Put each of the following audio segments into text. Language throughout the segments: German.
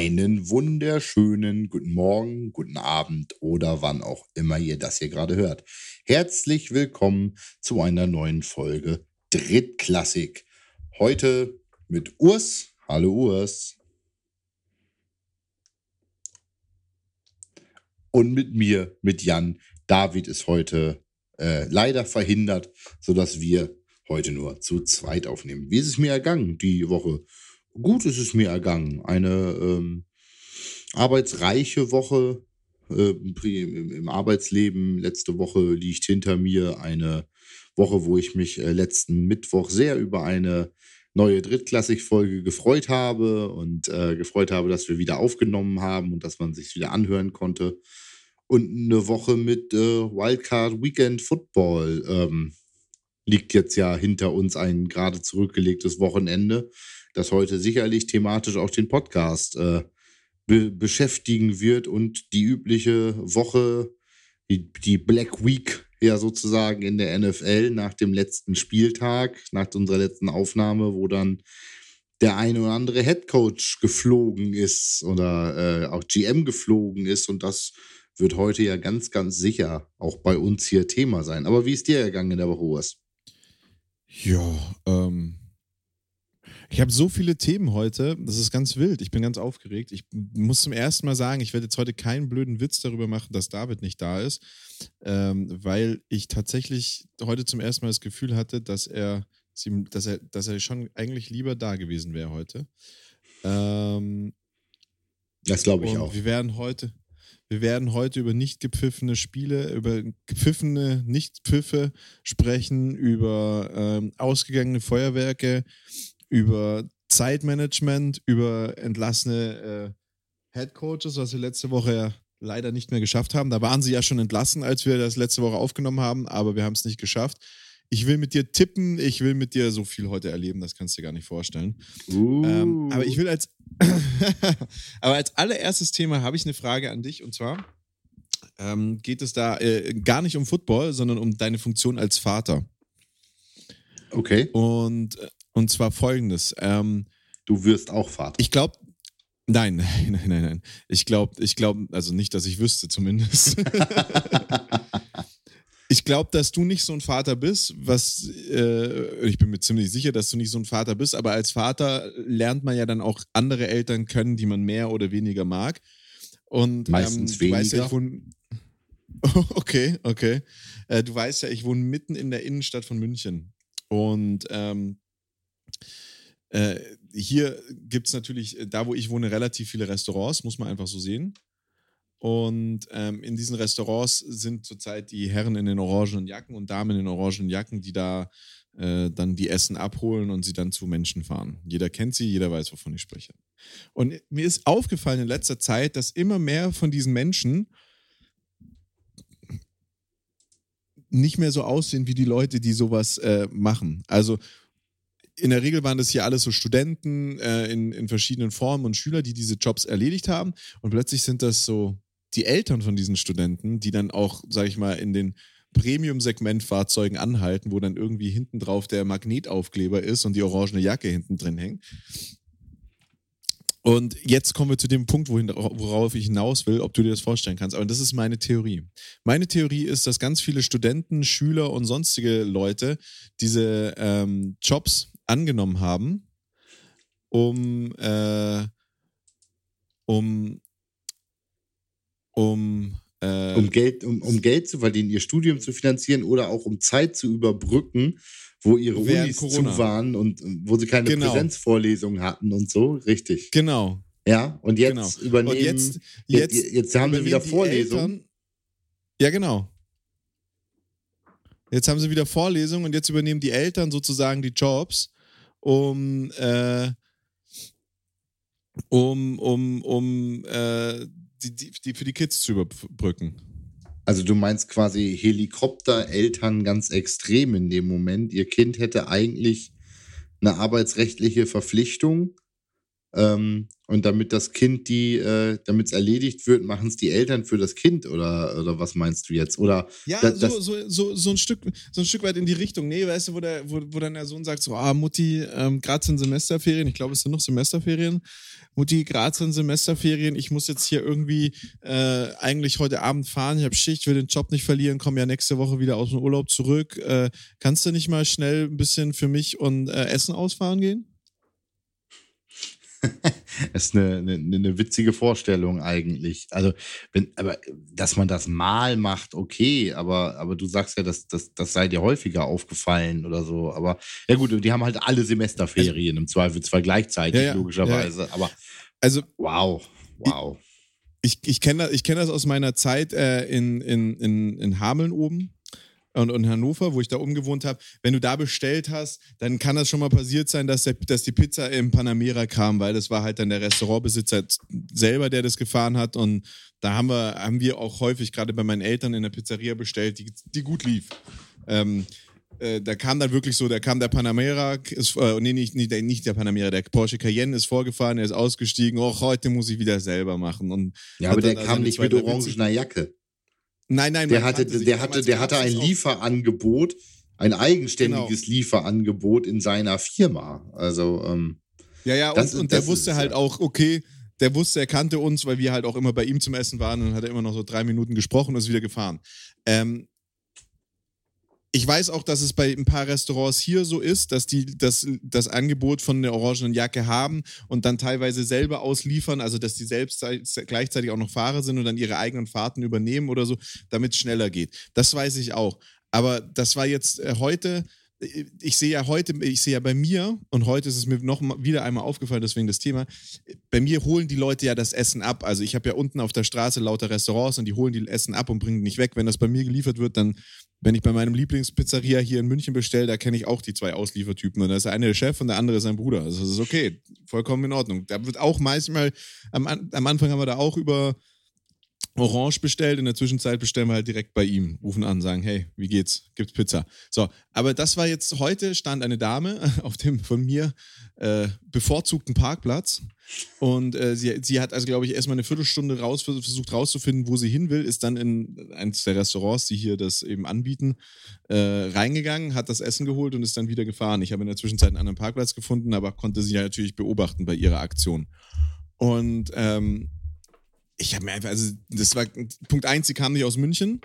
Einen wunderschönen guten Morgen, guten Abend oder wann auch immer ihr das hier gerade hört. Herzlich willkommen zu einer neuen Folge Drittklassik. Heute mit Urs. Hallo Urs. Und mit mir, mit Jan. David ist heute äh, leider verhindert, sodass wir heute nur zu zweit aufnehmen. Wie ist es mir ergangen die Woche? Gut ist es mir ergangen. Eine ähm, arbeitsreiche Woche äh, im, im, Arbeitsleben. Letzte Woche liegt hinter mir eine Woche, wo ich mich äh, letzten Mittwoch sehr über eine neue Drittklassikfolge gefreut habe und äh, gefreut habe, dass wir wieder aufgenommen haben und dass man sich wieder anhören konnte. Und eine Woche mit äh, Wildcard Weekend Football ähm, liegt jetzt ja hinter uns ein gerade zurückgelegtes Wochenende das heute sicherlich thematisch auch den Podcast äh, be beschäftigen wird und die übliche Woche, die, die Black Week ja sozusagen in der NFL nach dem letzten Spieltag, nach unserer letzten Aufnahme, wo dann der eine oder andere Head Coach geflogen ist oder äh, auch GM geflogen ist und das wird heute ja ganz, ganz sicher auch bei uns hier Thema sein. Aber wie ist dir ergangen in der Woche, Urs? Ja, ähm, ich habe so viele Themen heute, das ist ganz wild. Ich bin ganz aufgeregt. Ich muss zum ersten Mal sagen, ich werde jetzt heute keinen blöden Witz darüber machen, dass David nicht da ist, ähm, weil ich tatsächlich heute zum ersten Mal das Gefühl hatte, dass er, dass er, dass er schon eigentlich lieber da gewesen wäre heute. Ähm, das glaube ich auch. Wir werden heute, wir werden heute über nicht gepfiffene Spiele, über gepfiffene Nicht-Pfiffe sprechen, über ähm, ausgegangene Feuerwerke, über Zeitmanagement, über entlassene äh, Head Coaches, was wir letzte Woche ja leider nicht mehr geschafft haben. Da waren sie ja schon entlassen, als wir das letzte Woche aufgenommen haben, aber wir haben es nicht geschafft. Ich will mit dir tippen, ich will mit dir so viel heute erleben, das kannst du dir gar nicht vorstellen. Uh. Ähm, aber ich will als, aber als allererstes Thema habe ich eine Frage an dich und zwar ähm, geht es da äh, gar nicht um Football, sondern um deine Funktion als Vater. Okay. Und äh, und zwar folgendes. Ähm, du wirst auch Vater. Ich glaube, nein, nein, nein, nein. Ich glaube, ich glaube, also nicht, dass ich wüsste zumindest. ich glaube, dass du nicht so ein Vater bist, was äh, ich bin mir ziemlich sicher, dass du nicht so ein Vater bist, aber als Vater lernt man ja dann auch andere Eltern kennen, die man mehr oder weniger mag. Und meistens ähm, weniger. Weißt ja, ich wohne, okay, okay. Äh, du weißt ja, ich wohne mitten in der Innenstadt von München. Und ähm, äh, hier gibt es natürlich, äh, da wo ich wohne, relativ viele Restaurants, muss man einfach so sehen. Und ähm, in diesen Restaurants sind zurzeit die Herren in den orangenen Jacken und Damen in den orangenen Jacken, die da äh, dann die Essen abholen und sie dann zu Menschen fahren. Jeder kennt sie, jeder weiß, wovon ich spreche. Und mir ist aufgefallen in letzter Zeit, dass immer mehr von diesen Menschen nicht mehr so aussehen wie die Leute, die sowas äh, machen. Also in der Regel waren das hier alles so Studenten äh, in, in verschiedenen Formen und Schüler, die diese Jobs erledigt haben. Und plötzlich sind das so die Eltern von diesen Studenten, die dann auch, sag ich mal, in den Premium-Segment-Fahrzeugen anhalten, wo dann irgendwie hinten drauf der Magnetaufkleber ist und die orangene Jacke hinten drin hängt. Und jetzt kommen wir zu dem Punkt, wohin, worauf ich hinaus will, ob du dir das vorstellen kannst. Aber das ist meine Theorie. Meine Theorie ist, dass ganz viele Studenten, Schüler und sonstige Leute diese ähm, Jobs angenommen haben, um, äh, um, um, äh, um, Geld, um, um Geld zu verdienen, ihr Studium zu finanzieren oder auch um Zeit zu überbrücken, wo ihre Unis Corona. zu waren und wo sie keine genau. Präsenzvorlesungen hatten und so, richtig. Genau. Ja, und jetzt genau. übernehmen, und jetzt, jetzt, jetzt, jetzt haben sie wieder Vorlesungen. Ja, genau. Jetzt haben sie wieder Vorlesungen und jetzt übernehmen die Eltern sozusagen die Jobs um, äh, um, um, um äh, die, die, die für die Kids zu überbrücken. Also du meinst quasi Helikoptereltern ganz extrem in dem Moment. Ihr Kind hätte eigentlich eine arbeitsrechtliche Verpflichtung ähm, Und damit das Kind die, äh, damit es erledigt wird, machen es die Eltern für das Kind oder, oder was meinst du jetzt? Oder Ja, das, so, so, so, so, ein Stück, so ein Stück weit in die Richtung. Nee, weißt du, wo, der, wo, wo dann der Sohn sagt: so, ah, Mutti, ähm, gerade sind Semesterferien, ich glaube, es sind noch Semesterferien. Mutti, gerade sind Semesterferien, ich muss jetzt hier irgendwie äh, eigentlich heute Abend fahren, ich habe Schicht, will den Job nicht verlieren, komme ja nächste Woche wieder aus dem Urlaub zurück. Äh, kannst du nicht mal schnell ein bisschen für mich und äh, Essen ausfahren gehen? Das ist eine, eine, eine witzige Vorstellung eigentlich. Also, wenn, aber dass man das mal macht, okay, aber, aber du sagst ja, das, das, das sei dir häufiger aufgefallen oder so. Aber ja gut, die haben halt alle Semesterferien im Zweifel zwar gleichzeitig, Ja, ja, logischerweise. Aber Also, wow, wow. ich, ich kenne das, ich kenn das aus meiner Zeit äh, in, in, in, in Hameln oben und, und Hannover, wo ich da umgewohnt habe. Wenn du da bestellt hast, dann kann das schon mal passiert sein, dass, der, dass die Pizza im Panamera kam, weil das war halt dann der Restaurantbesitzer selber, der das gefahren hat. Und da haben wir, haben wir auch häufig gerade bei meinen Eltern in der Pizzeria bestellt, die, die gut lief. Ähm, äh, da kam dann wirklich so, da kam der Panamera, ist, äh, nee, nicht, nicht, der- nicht der Panamera, der Porsche Cayenne ist vorgefahren, er ist ausgestiegen, oh, heute muss ich wieder selber machen. Und Ja, aber der kam nicht mit orangener Jacke. Nein, nein, Der hatte, der hatte, der hatte ein Lieferangebot, ein eigenständiges Genau. Lieferangebot in seiner Firma. Also, ähm, Ja, ja, und, ist- und der wusste ist halt ja. auch, okay, der wusste, er kannte uns, weil wir halt auch immer bei ihm zum Essen waren und hat er immer noch so drei Minuten gesprochen und ist wieder gefahren. Ähm, ich weiß auch, dass es bei ein paar Restaurants hier so ist, dass die das, das Angebot von der orangenen Jacke haben und dann teilweise selber ausliefern, also dass die selbst gleichzeitig auch noch Fahrer sind und dann ihre eigenen Fahrten übernehmen oder so, damit es schneller geht. Das weiß ich auch. Aber das war jetzt äh, heute, äh, ich sehe ja heute, ich sehe ja bei mir, und heute ist es mir noch mal wieder einmal aufgefallen, deswegen das Thema, bei mir holen die Leute ja das Essen ab. Also ich habe ja unten auf der Straße lauter Restaurants und die holen die Essen ab und bringen nicht weg. Wenn das bei mir geliefert wird, dann, wenn ich bei meinem Lieblingspizzeria hier in München bestelle, da kenne ich auch die zwei Ausliefertypen. Und da ist der eine der Chef und der andere sein Bruder. Also das ist okay, vollkommen in Ordnung. Da wird auch manchmal, am, am Anfang haben wir da auch über Orange bestellt. In der Zwischenzeit bestellen wir halt direkt bei ihm, rufen an, sagen, hey, wie geht's? Gibt's Pizza? So, aber das war jetzt, heute stand eine Dame auf dem von mir äh, bevorzugten Parkplatz und äh, sie, sie hat also, glaube ich, erstmal eine Viertelstunde raus, versucht rauszufinden, wo sie hin will, ist dann in eins der Restaurants, die hier das eben anbieten, äh, reingegangen, hat das Essen geholt und ist dann wieder gefahren. Ich habe in der Zwischenzeit einen anderen Parkplatz gefunden, aber konnte sie ja natürlich beobachten bei ihrer Aktion. Und ähm, ich habe mir einfach, also das war Punkt eins, sie kam nicht aus München.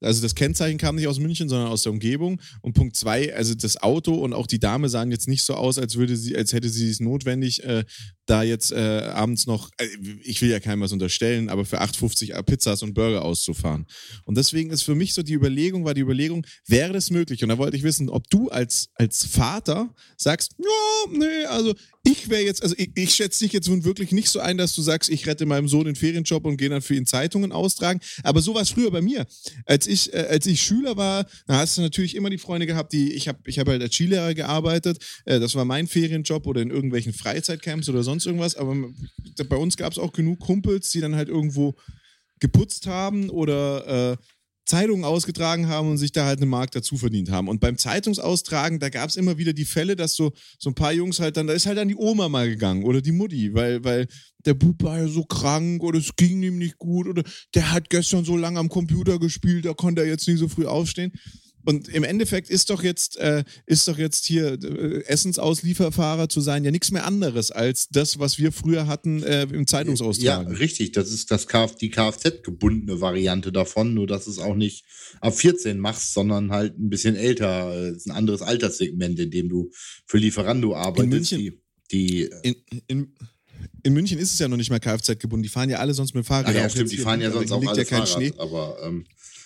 Also das Kennzeichen kam nicht aus München, sondern aus der Umgebung. Und Punkt zwei, also das Auto und auch die Dame sahen jetzt nicht so aus, als würde sie, als hätte sie es notwendig, äh, da jetzt äh, abends noch, äh, ich will ja keinem was unterstellen, aber für 8,50 Pizzas und Burger auszufahren. Und deswegen ist für mich so die Überlegung, war die Überlegung, wäre das möglich? Und da wollte ich wissen, ob du als, als Vater sagst, ja, nee, also ich wäre jetzt, also ich, ich schätze dich jetzt nun wirklich nicht so ein, dass du sagst, ich rette meinem Sohn den Ferienjob und gehe dann für ihn Zeitungen austragen. Aber so war es früher bei mir. Als ich, äh, als ich Schüler war, da hast du natürlich immer die Freunde gehabt, die, ich habe ich hab halt als Skilehrer gearbeitet. Äh, das war mein Ferienjob oder in irgendwelchen Freizeitcamps oder sonst irgendwas. Aber bei uns gab es auch genug Kumpels, die dann halt irgendwo geputzt haben oder äh, Zeitungen ausgetragen haben und sich da halt eine Mark dazu verdient haben. Und beim Zeitungsaustragen, da gab es immer wieder die Fälle, dass so, so ein paar Jungs halt dann, da ist halt dann die Oma mal gegangen oder die Mutti, weil, weil der Bub war ja so krank oder es ging ihm nicht gut oder der hat gestern so lange am Computer gespielt, da konnte er jetzt nicht so früh aufstehen. Und im Endeffekt ist doch jetzt, äh, ist doch jetzt hier äh, Essensauslieferfahrer zu sein ja nichts mehr anderes als das, was wir früher hatten äh, im Ja, Zeitungsaustragen. richtig. Das ist das Kf die Kfz-gebundene Variante davon, nur dass es auch nicht ab 14 machst, sondern halt ein bisschen älter. Es ist ein anderes Alterssegment, in dem du für Lieferando arbeitest. München- Die, die, in, in, in München ist es ja noch nicht mal Kfz gebunden. Die fahren ja alle sonst mit dem Fahrrad. ja, stimmt, die fahren ja sonst auch alle ja Fahrrad, Schnee. aber ähm,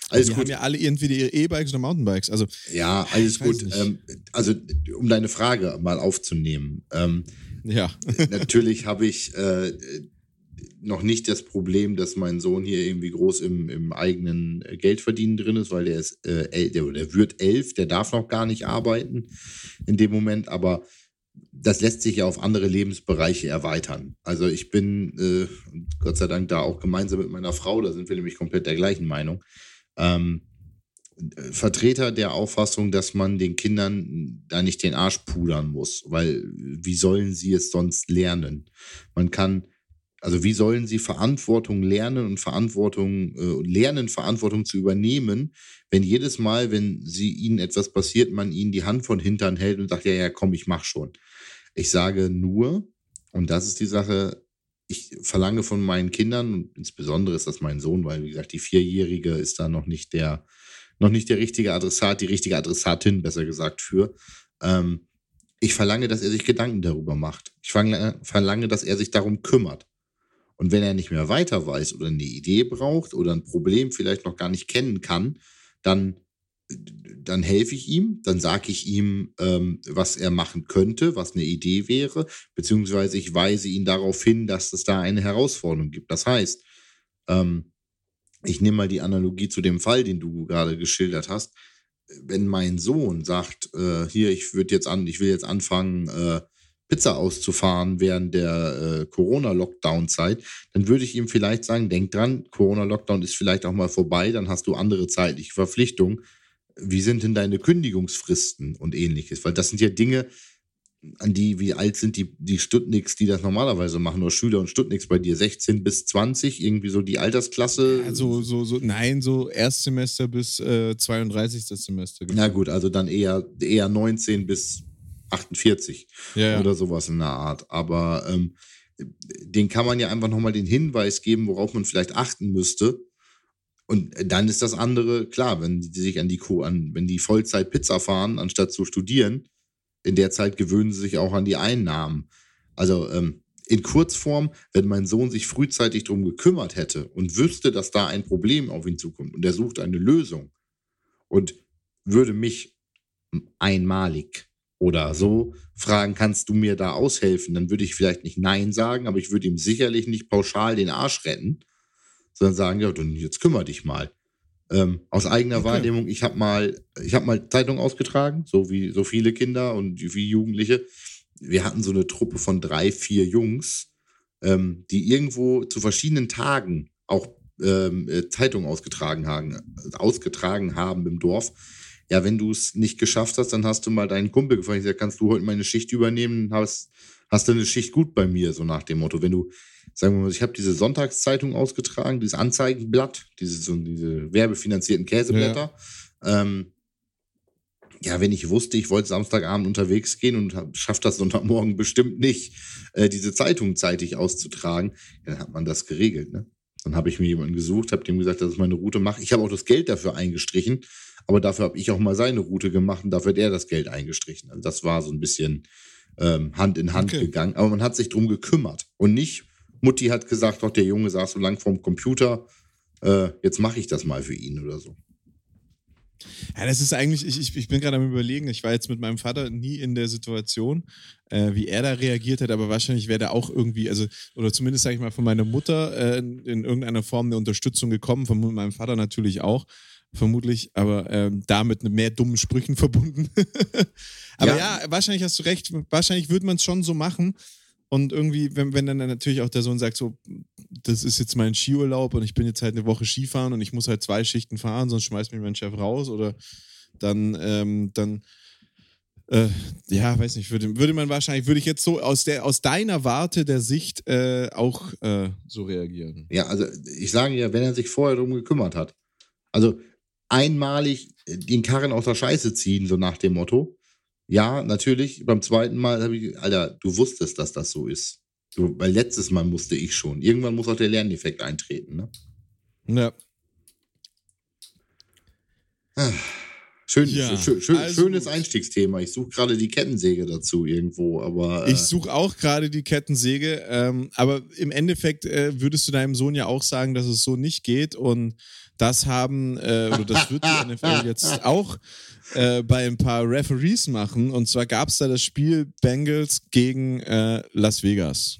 alles die gut. haben ja alle entweder ihre E-Bikes oder Mountainbikes. Also Ja, alles gut. Ähm, also, um deine Frage mal aufzunehmen. Ähm, ja, natürlich habe ich äh, noch nicht das Problem, dass mein Sohn hier irgendwie groß im, im eigenen Geldverdienen drin ist, weil der ist, äh, der, der wird elf, der darf noch gar nicht arbeiten in dem Moment, aber das lässt sich ja auf andere Lebensbereiche erweitern. Also ich bin äh, Gott sei Dank da auch gemeinsam mit meiner Frau, da sind wir nämlich komplett der gleichen Meinung. Ähm, äh, Vertreter der Auffassung, dass man den Kindern da nicht den Arsch pudern muss, weil wie sollen sie es sonst lernen? Man kann, also wie sollen sie Verantwortung lernen und Verantwortung, äh, lernen, Verantwortung zu übernehmen, wenn jedes Mal, wenn sie ihnen etwas passiert, man ihnen die Hand von Hintern hält und sagt, ja, ja, komm, ich mach schon. Ich sage nur, und das ist die Sache, ich verlange von meinen Kindern, insbesondere ist das mein Sohn, weil, wie gesagt, die Vierjährige ist da noch nicht der, noch nicht der richtige Adressat, die richtige Adressatin, besser gesagt, für. Ähm, ich verlange, dass er sich Gedanken darüber macht. Ich verlange, dass er sich darum kümmert. Und wenn er nicht mehr weiter weiß oder eine Idee braucht oder ein Problem vielleicht noch gar nicht kennen kann, dann, dann helfe ich ihm, dann sage ich ihm, ähm, was er machen könnte, was eine Idee wäre, beziehungsweise ich weise ihn darauf hin, dass es da eine Herausforderung gibt. Das heißt, ähm, ich nehme mal die Analogie zu dem Fall, den du gerade geschildert hast. Wenn mein Sohn sagt, äh, hier, ich würde jetzt an, ich will jetzt anfangen, äh, Pizza auszufahren während der äh, Corona-Lockdown-Zeit, dann würde ich ihm vielleicht sagen, denk dran, Corona-Lockdown ist vielleicht auch mal vorbei, dann hast du andere zeitliche Verpflichtungen. Wie sind denn deine Kündigungsfristen und ähnliches? Weil das sind ja Dinge, an die, wie alt sind die, die Stuttniks, die das normalerweise machen, oder Schüler und Stuttniks bei dir? 16 bis 20, irgendwie so die Altersklasse? Also, so, so, nein, so Erstsemester bis äh, 32. Semester. Na gut, also dann eher, eher 19 bis 48 ja. oder sowas in der Art. Aber ähm, den kann man ja einfach nochmal den Hinweis geben, worauf man vielleicht achten müsste. Und dann ist das andere, klar, wenn die sich an die, an, wenn die Vollzeit Pizza fahren, anstatt zu studieren, in der Zeit gewöhnen sie sich auch an die Einnahmen. Also ähm, in Kurzform, wenn mein Sohn sich frühzeitig darum gekümmert hätte und wüsste, dass da ein Problem auf ihn zukommt und er sucht eine Lösung und würde mich einmalig oder so fragen, kannst du mir da aushelfen? Dann würde ich vielleicht nicht Nein sagen, aber ich würde ihm sicherlich nicht pauschal den Arsch retten, sondern sagen, ja, dann jetzt kümmere dich mal. Ähm, aus eigener okay. Wahrnehmung, ich habe mal, ich habe mal Zeitung ausgetragen, so wie so viele Kinder und wie Jugendliche. Wir hatten so eine Truppe von drei, vier Jungs, ähm, die irgendwo zu verschiedenen Tagen auch ähm, äh, Zeitung ausgetragen haben, ausgetragen haben im Dorf. Ja, wenn du es nicht geschafft hast, dann hast du mal deinen Kumpel gefragt, ja, kannst du heute meine Schicht übernehmen? Hast, hast du eine Schicht gut bei mir, so nach dem Motto. Wenn du sagen wir mal, ich habe diese Sonntagszeitung ausgetragen, dieses Anzeigenblatt, diese, so, diese werbefinanzierten Käseblätter. Ja. Ähm, ja, wenn ich wusste, ich wollte Samstagabend unterwegs gehen und schaffe das Sonntagmorgen bestimmt nicht, äh, diese Zeitung zeitig auszutragen, dann hat man das geregelt. Ne? Dann habe ich mir jemanden gesucht, habe dem gesagt, dass ich meine Route mache. Ich habe auch das Geld dafür eingestrichen, aber dafür habe ich auch mal seine Route gemacht und dafür hat er das Geld eingestrichen. Also das war so ein bisschen ähm, Hand in Hand okay. gegangen. Aber man hat sich drum gekümmert und nicht Mutti hat gesagt, doch, der Junge saß so lang vorm Computer, äh, jetzt mache ich das mal für ihn oder so. Ja, das ist eigentlich, ich, ich bin gerade am Überlegen, ich war jetzt mit meinem Vater nie in der Situation, äh, wie er da reagiert hat, aber wahrscheinlich wäre da auch irgendwie, also, oder zumindest sage ich mal von meiner Mutter äh, in, in, irgendeiner Form eine Unterstützung gekommen, von meinem Vater natürlich auch, vermutlich, aber äh, damit mit mehr dummen Sprüchen verbunden. aber ja. ja, wahrscheinlich hast du recht, wahrscheinlich würde man es schon so machen. Und irgendwie, wenn, wenn dann natürlich auch der Sohn sagt, so, das ist jetzt mein Skiurlaub und ich bin jetzt halt eine Woche Skifahren und ich muss halt zwei Schichten fahren, sonst schmeißt mich mein Chef raus oder dann, ähm, dann, äh, ja, weiß nicht, würde, würde man wahrscheinlich, würde ich jetzt so aus, der, aus deiner Warte der Sicht äh, auch äh, so reagieren. Ja, also ich sage ja, wenn er sich vorher darum gekümmert hat. Also einmalig den Karren aus der Scheiße ziehen, so nach dem Motto. Ja, natürlich. Beim zweiten Mal habe ich, Alter, du wusstest, dass das so ist. Du, weil letztes Mal musste ich schon. Irgendwann muss auch der Lerneffekt eintreten, ne? Ja. Ah, schön, ja, schön, schön also, schönes Einstiegsthema. Ich suche gerade die Kettensäge dazu irgendwo, aber. Äh, ich suche auch gerade die Kettensäge, ähm, aber im Endeffekt äh, würdest du deinem Sohn ja auch sagen, dass es so nicht geht und das haben, äh, oder das wird die NFL jetzt auch äh, bei ein paar Referees machen. Und zwar gab es da das Spiel Bengals gegen äh, Las Vegas.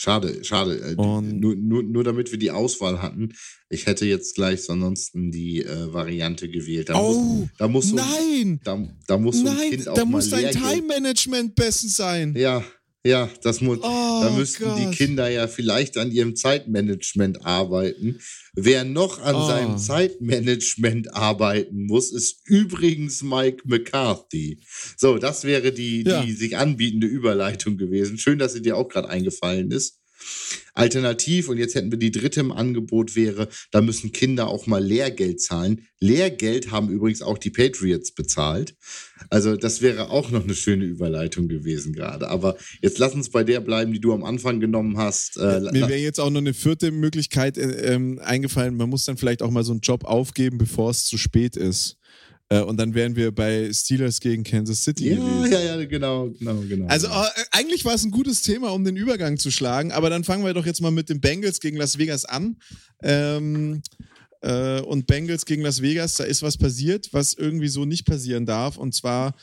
Schade, schade. Äh, nur, nur, nur damit wir die Auswahl hatten. Ich hätte jetzt gleich ansonsten die äh, Variante gewählt. Da oh, muss, da muss so, nein! Da, da muss so nein, kind auch da muss dein Time-Management besser sein. Ja, Ja, das muss, Oh, da müssten die Gott. Kinder ja vielleicht an ihrem Zeitmanagement arbeiten. Wer noch an Oh. seinem Zeitmanagement arbeiten muss, ist übrigens Mike McCarthy. So, das wäre die, Ja. die sich anbietende Überleitung gewesen. Schön, dass sie dir auch gerade eingefallen ist. Alternativ, und jetzt hätten wir die dritte im Angebot, wäre, da müssen Kinder auch mal Lehrgeld zahlen. Lehrgeld haben übrigens auch die Patriots bezahlt. Also das wäre auch noch eine schöne Überleitung gewesen gerade. Aber jetzt lass uns bei der bleiben, die du am Anfang genommen hast. Äh, Mir wäre jetzt auch noch eine vierte Möglichkeit äh, ähm, eingefallen. Man muss dann vielleicht auch mal so einen Job aufgeben, bevor es zu spät ist. Äh, und dann wären wir bei Steelers gegen Kansas City ja, gewesen. ja, ja, genau, genau, genau. Also äh, eigentlich war es ein gutes Thema, um den Übergang zu schlagen, aber dann fangen wir doch jetzt mal mit den Bengals gegen Las Vegas an. Ähm, äh, und Bengals gegen Las Vegas, da ist was passiert, was irgendwie so nicht passieren darf. Und zwar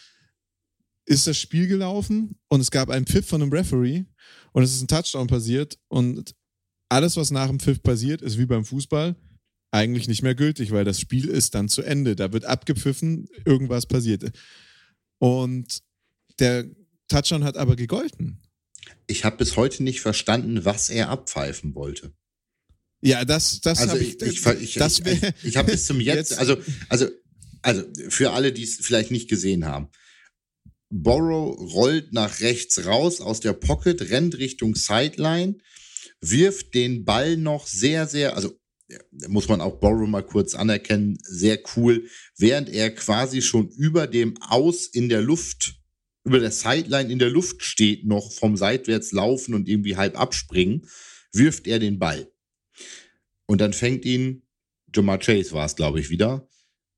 ist das Spiel gelaufen und es gab einen Pfiff von einem Referee und es ist ein Touchdown passiert und alles, was nach dem Pfiff passiert, ist wie beim Fußball eigentlich nicht mehr gültig, weil das Spiel ist dann zu Ende. Da wird abgepfiffen, irgendwas passiert. Und der Touchdown hat aber gegolten. ich habe bis heute nicht verstanden, was er abpfeifen wollte. Ja, das, das Also habe ich, ich, ich, ich, ich, das wär, ich, ich habe bis zum jetzt, Jetzt- also, also, also für alle, die es vielleicht nicht gesehen haben. Borrow rollt nach rechts raus aus der Pocket, rennt Richtung Sideline, wirft den Ball noch sehr, sehr, also muss man auch Borrow mal kurz anerkennen, sehr cool, während er quasi schon über dem Aus in der Luft, über der Sideline in der Luft steht, noch vom seitwärts laufen und irgendwie halb abspringen, wirft er den Ball. Und dann fängt ihn, Jamar Chase war es, glaube ich, wieder,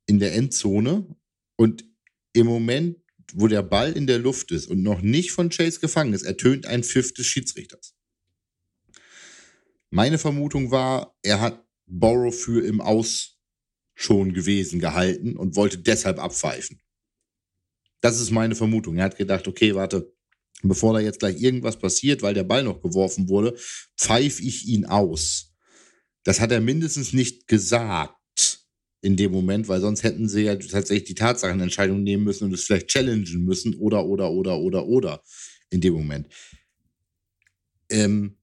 in der Endzone. Und im Moment, wo der Ball in der Luft ist und noch nicht von Chase gefangen ist, ertönt ein Pfiff des Schiedsrichters. Meine Vermutung war, er hat Borrow für im Aus schon gewesen gehalten und wollte deshalb abpfeifen. Das ist meine Vermutung. Er hat gedacht, okay, warte, bevor da jetzt gleich irgendwas passiert, weil der Ball noch geworfen wurde, pfeife ich ihn aus. Das hat er mindestens nicht gesagt in dem Moment, weil sonst hätten sie ja tatsächlich die Tatsachenentscheidung nehmen müssen und es vielleicht challengen müssen oder, oder, oder, oder, oder in dem Moment. Ähm,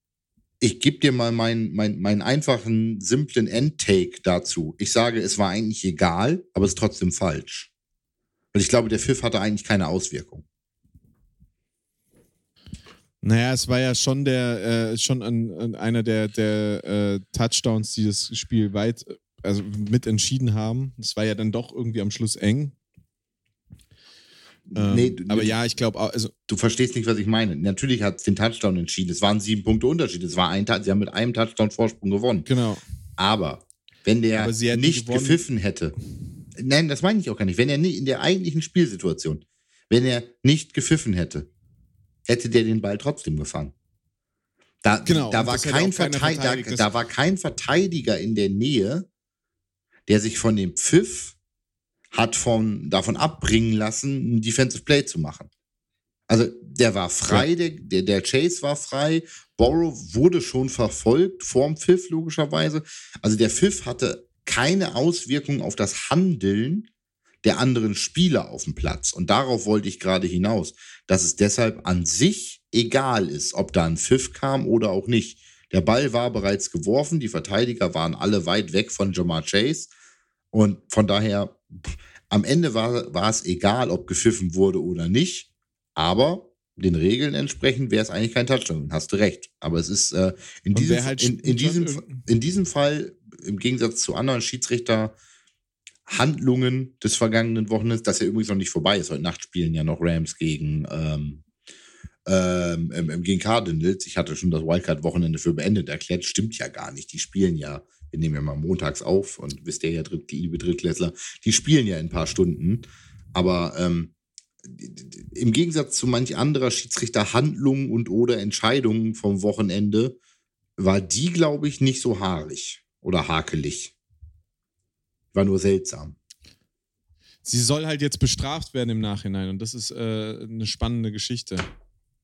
ich gebe dir mal meinen mein, meinen einfachen, simplen Endtake dazu. Ich sage, es war eigentlich egal, aber es ist trotzdem falsch. Weil ich glaube, der Pfiff hatte eigentlich keine Auswirkung. naja, es war ja schon der, äh, schon an, an einer der, der äh, Touchdowns, die das Spiel weit, also mit entschieden haben. Es war ja dann doch irgendwie am Schluss eng. Ähm, Nee, du- aber ja, ich glaube auch, also du verstehst nicht, was ich meine. Natürlich hat es den Touchdown entschieden. Es waren sieben Punkte Unterschied. Es war ein Sie haben mit einem Touchdown Vorsprung gewonnen. genau. Aber wenn der Aber nicht gewonnen. gepfiffen hätte, nein, das meine ich auch gar nicht. Wenn er nicht in der eigentlichen Spielsituation, wenn er nicht gepfiffen hätte, hätte der den Ball trotzdem gefangen. Da, Genau, da, war kein Verteidiger, da, da war kein Verteidiger in der Nähe, der sich von dem Pfiff hat von, davon abbringen lassen, ein Defensive Play zu machen. Also der war frei, der, der, der Chase war frei, Borrow wurde schon verfolgt vorm Pfiff logischerweise. Also der Pfiff hatte keine Auswirkung auf das Handeln der anderen Spieler auf dem Platz. Und darauf wollte ich gerade hinaus, dass es deshalb an sich egal ist, ob da ein Pfiff kam oder auch nicht. Der Ball war bereits geworfen, die Verteidiger waren alle weit weg von Jamar Chase. Und von daher, pff, am Ende war, war es egal, ob gepfiffen wurde oder nicht. Aber den Regeln entsprechend wäre es eigentlich kein Touchdown. Hast du recht. Aber es ist äh, in, wer halt in, in, diesem, in diesem Fall, im Gegensatz zu anderen Schiedsrichter, Handlungen des vergangenen Wochenendes, das ja übrigens noch nicht vorbei ist. Heute Nacht spielen ja noch Rams gegen, ähm, ähm, gegen Cardinals. Ich hatte schon das Wildcard-Wochenende für beendet erklärt. Stimmt ja gar nicht. Die spielen ja, wir nehmen ja mal montags auf und wisst ihr ja, Dritt, liebe Drittklässler, die spielen ja in ein paar Stunden. Aber ähm, im Gegensatz zu manch anderer Schiedsrichter Handlungen und oder Entscheidungen vom Wochenende war die, glaube ich, nicht so haarig oder hakelig. War nur seltsam. sie soll halt jetzt bestraft werden im Nachhinein und das ist äh, eine spannende Geschichte.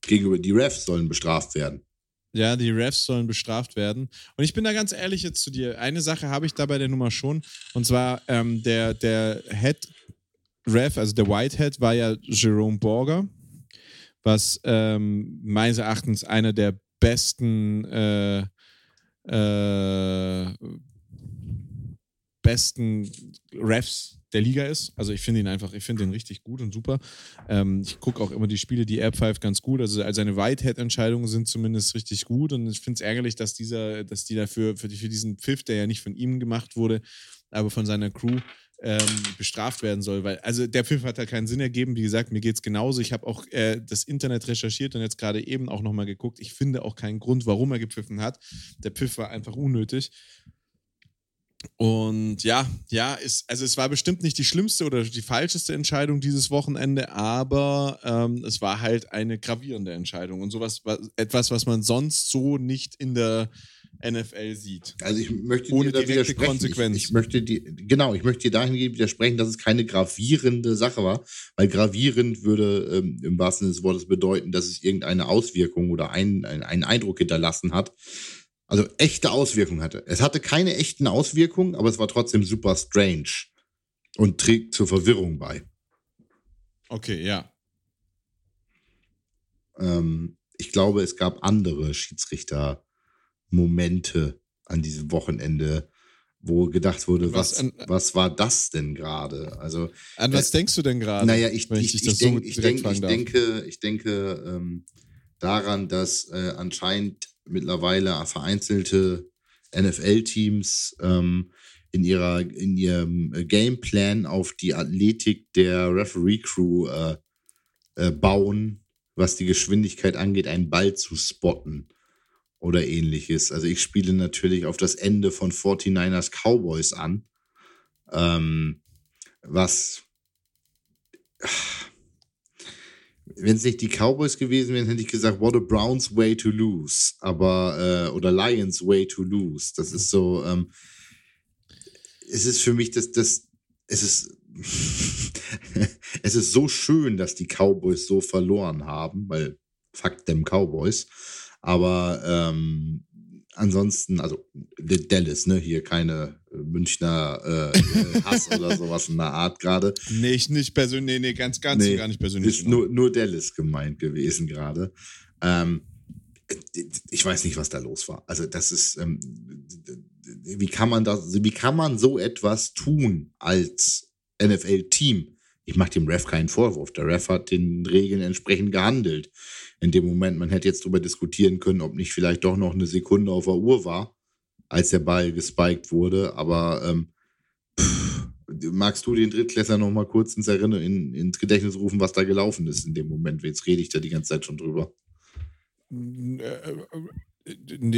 Gegenüber die Refs sollen bestraft werden. Ja, die Refs sollen bestraft werden. Und ich bin da ganz ehrlich jetzt zu dir. Eine Sache habe ich da bei der Nummer schon. Und zwar ähm, der, der Head Ref, also der Whitehead, war ja Jerome Borger, was ähm, meines Erachtens einer der besten äh, äh, besten Refs der Liga ist. Also ich finde ihn einfach, ich finde ihn richtig gut und super. Ähm, ich gucke auch immer die Spiele, die er pfeift, ganz gut. Also seine Whitehead-Entscheidungen sind zumindest richtig gut und ich finde es ärgerlich, dass dieser, dass die dafür, für, für diesen Pfiff, der ja nicht von ihm gemacht wurde, aber von seiner Crew, ähm, bestraft werden soll, weil also der Pfiff hat halt keinen Sinn ergeben. Wie gesagt, mir geht es genauso. Ich habe auch äh, das Internet recherchiert und jetzt gerade eben auch nochmal geguckt. Ich finde auch keinen Grund, warum er gepfiffen hat. Der Pfiff war einfach unnötig. Und ja, ja, ist, also es war bestimmt nicht die schlimmste oder die falscheste Entscheidung dieses Wochenende, aber ähm, es war halt eine gravierende Entscheidung und sowas, etwas, was man sonst so nicht in der NFL sieht. Also ich möchte Ohne dir widersprechen. Konsequenz. Ich, ich, möchte die, genau, ich möchte dir dahingehend widersprechen, dass es keine gravierende Sache war, weil gravierend würde ähm, im wahrsten Sinne des Wortes bedeuten, dass es irgendeine Auswirkung oder ein, ein, einen Eindruck hinterlassen hat also echte Auswirkungen hatte. Es hatte keine echten Auswirkungen, aber es war trotzdem super strange und trägt zur Verwirrung bei. Okay, ja. Ähm, ich glaube, es gab andere Schiedsrichter-Momente an diesem Wochenende, wo gedacht wurde, was, was, an, was war das denn gerade? Also an was äh, denkst du denn gerade? Naja, ich, ich, ich, ich, denk, ich, denk, ich denke, ich denke ähm, daran, dass äh, anscheinend mittlerweile vereinzelte NFL-Teams ähm, in ihrer in ihrem Gameplan auf die Athletik der Referee-Crew äh, äh, bauen, was die Geschwindigkeit angeht, einen Ball zu spotten oder ähnliches. Also ich spiele natürlich auf das Ende von 49ers Cowboys an, ähm, was wenn es nicht die Cowboys gewesen wären, hätte ich gesagt, what a Browns way to lose. Aber, äh, oder Lions way to lose. Das ist so, ähm, es ist für mich das, das, es ist, es ist so schön, dass die Cowboys so verloren haben, weil fuck them Cowboys. Aber ähm, ansonsten, also Dallas, ne, hier keine äh, Münchner äh, äh, Hass oder sowas in der Art gerade. Nee, ich nicht persönlich, nee, nee, ganz, ganz nee, gar nicht persönlich. Ist nur, nur Dallas gemeint gewesen gerade. Ähm, ich weiß nicht, was da los war. Also, das ist, ähm, wie kann man das, wie kann man so etwas tun als NFL-Team? Ich mache dem Ref keinen Vorwurf. Der Ref hat den Regeln entsprechend gehandelt. In dem Moment, man hätte jetzt darüber diskutieren können, ob nicht vielleicht doch noch eine Sekunde auf der Uhr war, als der Ball gespiked wurde. Aber ähm, pff, magst du den Drittklässler noch mal kurz ins Erinnern, in, ins Gedächtnis rufen, was da gelaufen ist in dem Moment? Jetzt rede ich da die ganze Zeit schon drüber. Nee,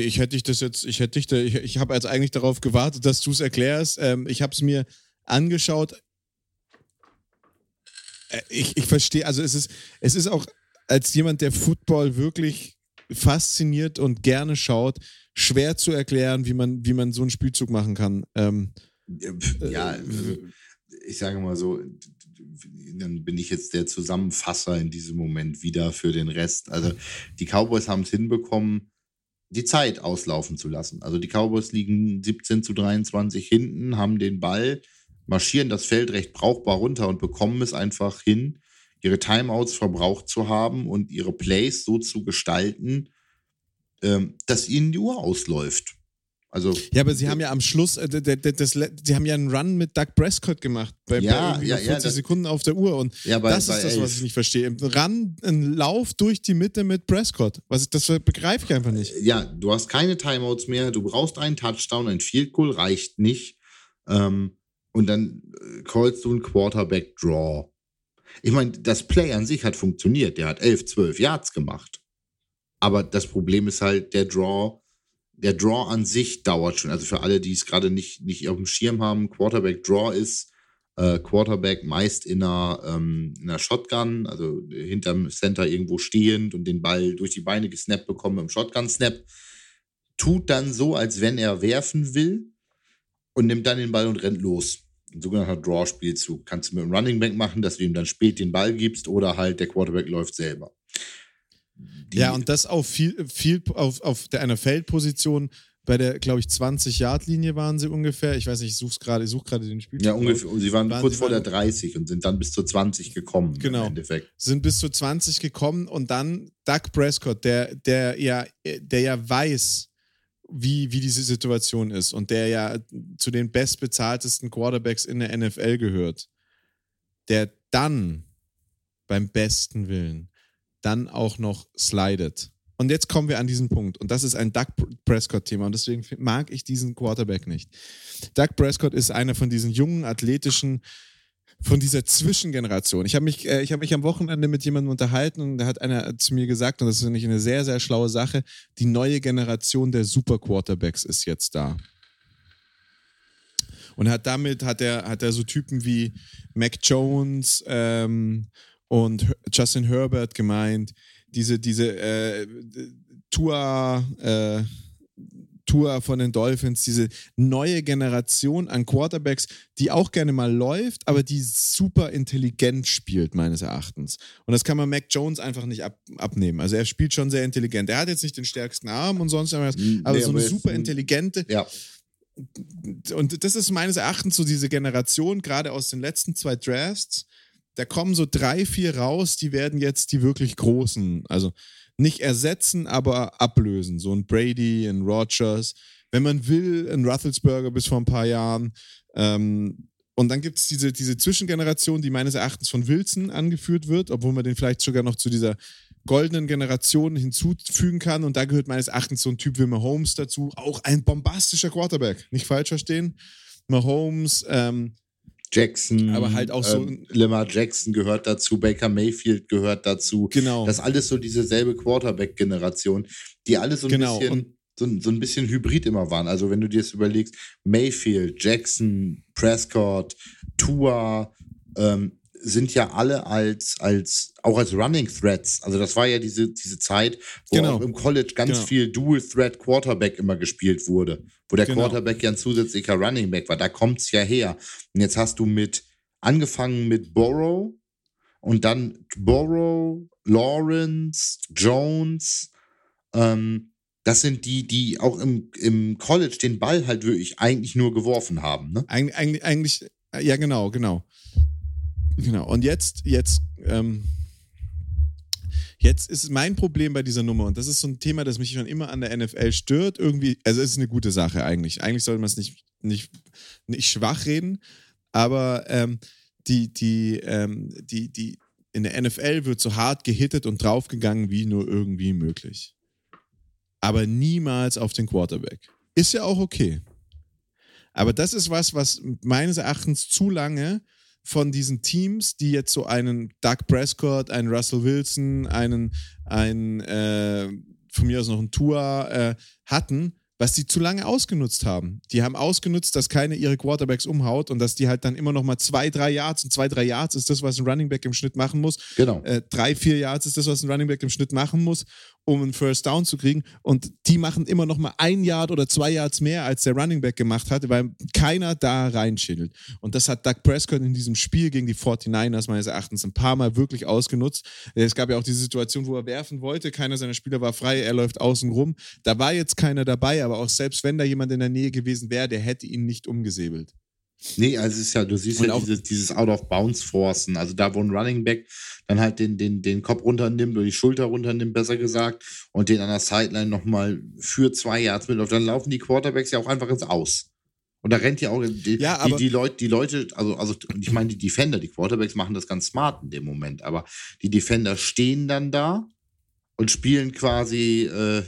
ich hätte dich das jetzt, ich hätte dich da, ich, ich habe jetzt eigentlich darauf gewartet, dass du es erklärst. Ähm, ich habe es mir angeschaut. Äh, ich, ich verstehe, also es ist, es ist auch als jemand, der Football wirklich fasziniert und gerne schaut, schwer zu erklären, wie man, wie man so einen Spielzug machen kann. Ähm, ja, äh, ich sage mal so, dann bin ich jetzt der Zusammenfasser in diesem Moment wieder für den Rest. Also die Cowboys haben es hinbekommen, die Zeit auslaufen zu lassen. Also die Cowboys liegen 17 zu 23 hinten, haben den Ball, marschieren das Feld recht brauchbar runter und bekommen es einfach hin, ihre Timeouts verbraucht zu haben und ihre Plays so zu gestalten, ähm, dass ihnen die Uhr ausläuft. Also, ja, aber sie haben ja am Schluss, äh, das, sie haben ja einen Run mit Doug Prescott gemacht, bei, ja, bei ja, 40 ja, das, Sekunden auf der Uhr. Und ja, bei, das ist das, was ich nicht verstehe. Run, ein Lauf durch die Mitte mit Prescott. Was, das begreife ich einfach nicht. Ja, du hast keine Timeouts mehr, du brauchst einen Touchdown, ein Field Goal reicht nicht. Ähm, und dann äh, callst du einen Quarterback-Draw. Ich meine, das Play an sich hat funktioniert. Der hat 11, 12 Yards gemacht. Aber das Problem ist halt, der Draw, der Draw an sich dauert schon. Also für alle, die es gerade nicht, nicht auf dem Schirm haben, Quarterback Draw ist äh, Quarterback meist in einer, ähm, in einer Shotgun, also hinterm Center irgendwo stehend und den Ball durch die Beine gesnappt bekommen im Shotgun-Snap. Tut dann so, als wenn er werfen will und nimmt dann den Ball und rennt los ein sogenannter Draw-Spielzug. Kannst du mit dem Running Back machen, dass du ihm dann spät den Ball gibst oder halt der Quarterback läuft selber. Die ja, und das auf viel, viel auf, auf der einer Feldposition, bei der, glaube ich, 20-Yard-Linie waren sie ungefähr. Ich weiß nicht, ich suche gerade, ich suche gerade den Spiel. Ja, ungefähr. Und sie waren, waren kurz sie vor der 30 und sind dann bis zur 20 gekommen. Genau. Im Endeffekt. Sind bis zur 20 gekommen und dann Doug Prescott, der, der ja, der ja weiß, wie, wie diese Situation ist und der ja zu den bestbezahltesten Quarterbacks in der NFL gehört, der dann beim besten Willen dann auch noch slidet. Und jetzt kommen wir an diesen Punkt. Und das ist ein Doug Prescott-Thema. Und deswegen mag ich diesen Quarterback nicht. Doug Prescott ist einer von diesen jungen, athletischen, von dieser Zwischengeneration. Ich habe mich, äh, hab mich am Wochenende mit jemandem unterhalten und da hat einer zu mir gesagt, und das ist nämlich eine sehr, sehr schlaue Sache, die neue Generation der Super Quarterbacks ist jetzt da. Und hat damit hat er, hat er so Typen wie Mac Jones ähm, und Justin Herbert gemeint, diese, diese äh, Tour, äh, Tour von den Dolphins, diese neue Generation an Quarterbacks, die auch gerne mal läuft, aber die super intelligent spielt, meines Erachtens. Und das kann man Mac Jones einfach nicht ab, abnehmen. Also er spielt schon sehr intelligent. Er hat jetzt nicht den stärksten Arm und sonst irgendwas, aber nee, so eine super intelligente. Ja. Und das ist meines Erachtens so diese Generation, gerade aus den letzten zwei Drafts, da kommen so drei, vier raus, die werden jetzt die wirklich großen, also nicht ersetzen, aber ablösen. So ein Brady, ein Rogers, wenn man will, ein Ruthelsberger bis vor ein paar Jahren. Ähm, und dann gibt es diese, diese Zwischengeneration, die meines Erachtens von Wilson angeführt wird, obwohl man den vielleicht sogar noch zu dieser goldenen Generation hinzufügen kann. Und da gehört meines Erachtens so ein Typ wie Mahomes dazu. Auch ein bombastischer Quarterback, nicht falsch verstehen. Mahomes, ähm, Jackson, aber halt auch so. Ähm, Lamar Jackson gehört dazu, Baker Mayfield gehört dazu. Genau. Das ist alles so dieselbe Quarterback-Generation, die alle so ein genau. bisschen. So, so ein bisschen Hybrid immer waren. Also, wenn du dir das überlegst, Mayfield, Jackson, Prescott, Tua, ähm, sind ja alle als, als, auch als Running Threats. Also das war ja diese, diese Zeit, wo genau. auch im College ganz genau. viel Dual Threat Quarterback immer gespielt wurde, wo der genau. Quarterback ja ein zusätzlicher Running Back war. Da kommt es ja her. Und jetzt hast du mit, angefangen mit Borrow und dann Borrow, Lawrence, Jones, ähm, das sind die, die auch im, im College den Ball halt wirklich eigentlich nur geworfen haben. Ne? Eig eigentlich, eigentlich, ja, genau, genau. Genau. Und jetzt, jetzt, ähm, jetzt ist mein Problem bei dieser Nummer, und das ist so ein Thema, das mich schon immer an der NFL stört, irgendwie, also es ist eine gute Sache eigentlich. Eigentlich sollte man es nicht, nicht, nicht schwach reden, aber ähm, die, die, ähm, die, die, in der NFL wird so hart gehittet und draufgegangen wie nur irgendwie möglich. Aber niemals auf den Quarterback. Ist ja auch okay. Aber das ist was, was meines Erachtens zu lange von diesen Teams, die jetzt so einen Doug Prescott, einen Russell Wilson, einen, einen äh, von mir aus noch einen Tour äh, hatten, was die zu lange ausgenutzt haben. Die haben ausgenutzt, dass keine ihre Quarterbacks umhaut und dass die halt dann immer noch mal zwei, drei Yards und zwei, drei Yards ist das, was ein Running Back im Schnitt machen muss. Genau. Äh, drei, vier Yards ist das, was ein Running Back im Schnitt machen muss, um einen First Down zu kriegen. Und die machen immer noch mal ein Yard oder zwei Yards mehr, als der Running Back gemacht hat, weil keiner da reinschädelt. Und das hat Doug Prescott in diesem Spiel gegen die 49ers meines Erachtens ein paar Mal wirklich ausgenutzt. Es gab ja auch diese Situation, wo er werfen wollte, keiner seiner Spieler war frei, er läuft außen rum. Da war jetzt keiner dabei, aber auch selbst wenn da jemand in der Nähe gewesen wäre, der hätte ihn nicht umgesäbelt. Nee, also es ist ja, du siehst und ja dieses, dieses Out-of-Bounds-Forcen. Also da, wo ein Running Back dann halt den, den, den Kopf runternimmt oder die Schulter runternimmt, besser gesagt, und den an der Sideline nochmal für zwei Yards mitläuft, dann laufen die Quarterbacks ja auch einfach ins Aus. Und da rennt ja auch die, ja, die, die, Leute, die Leute, also, also ich meine, die Defender, die Quarterbacks machen das ganz smart in dem Moment, aber die Defender stehen dann da und spielen quasi, äh,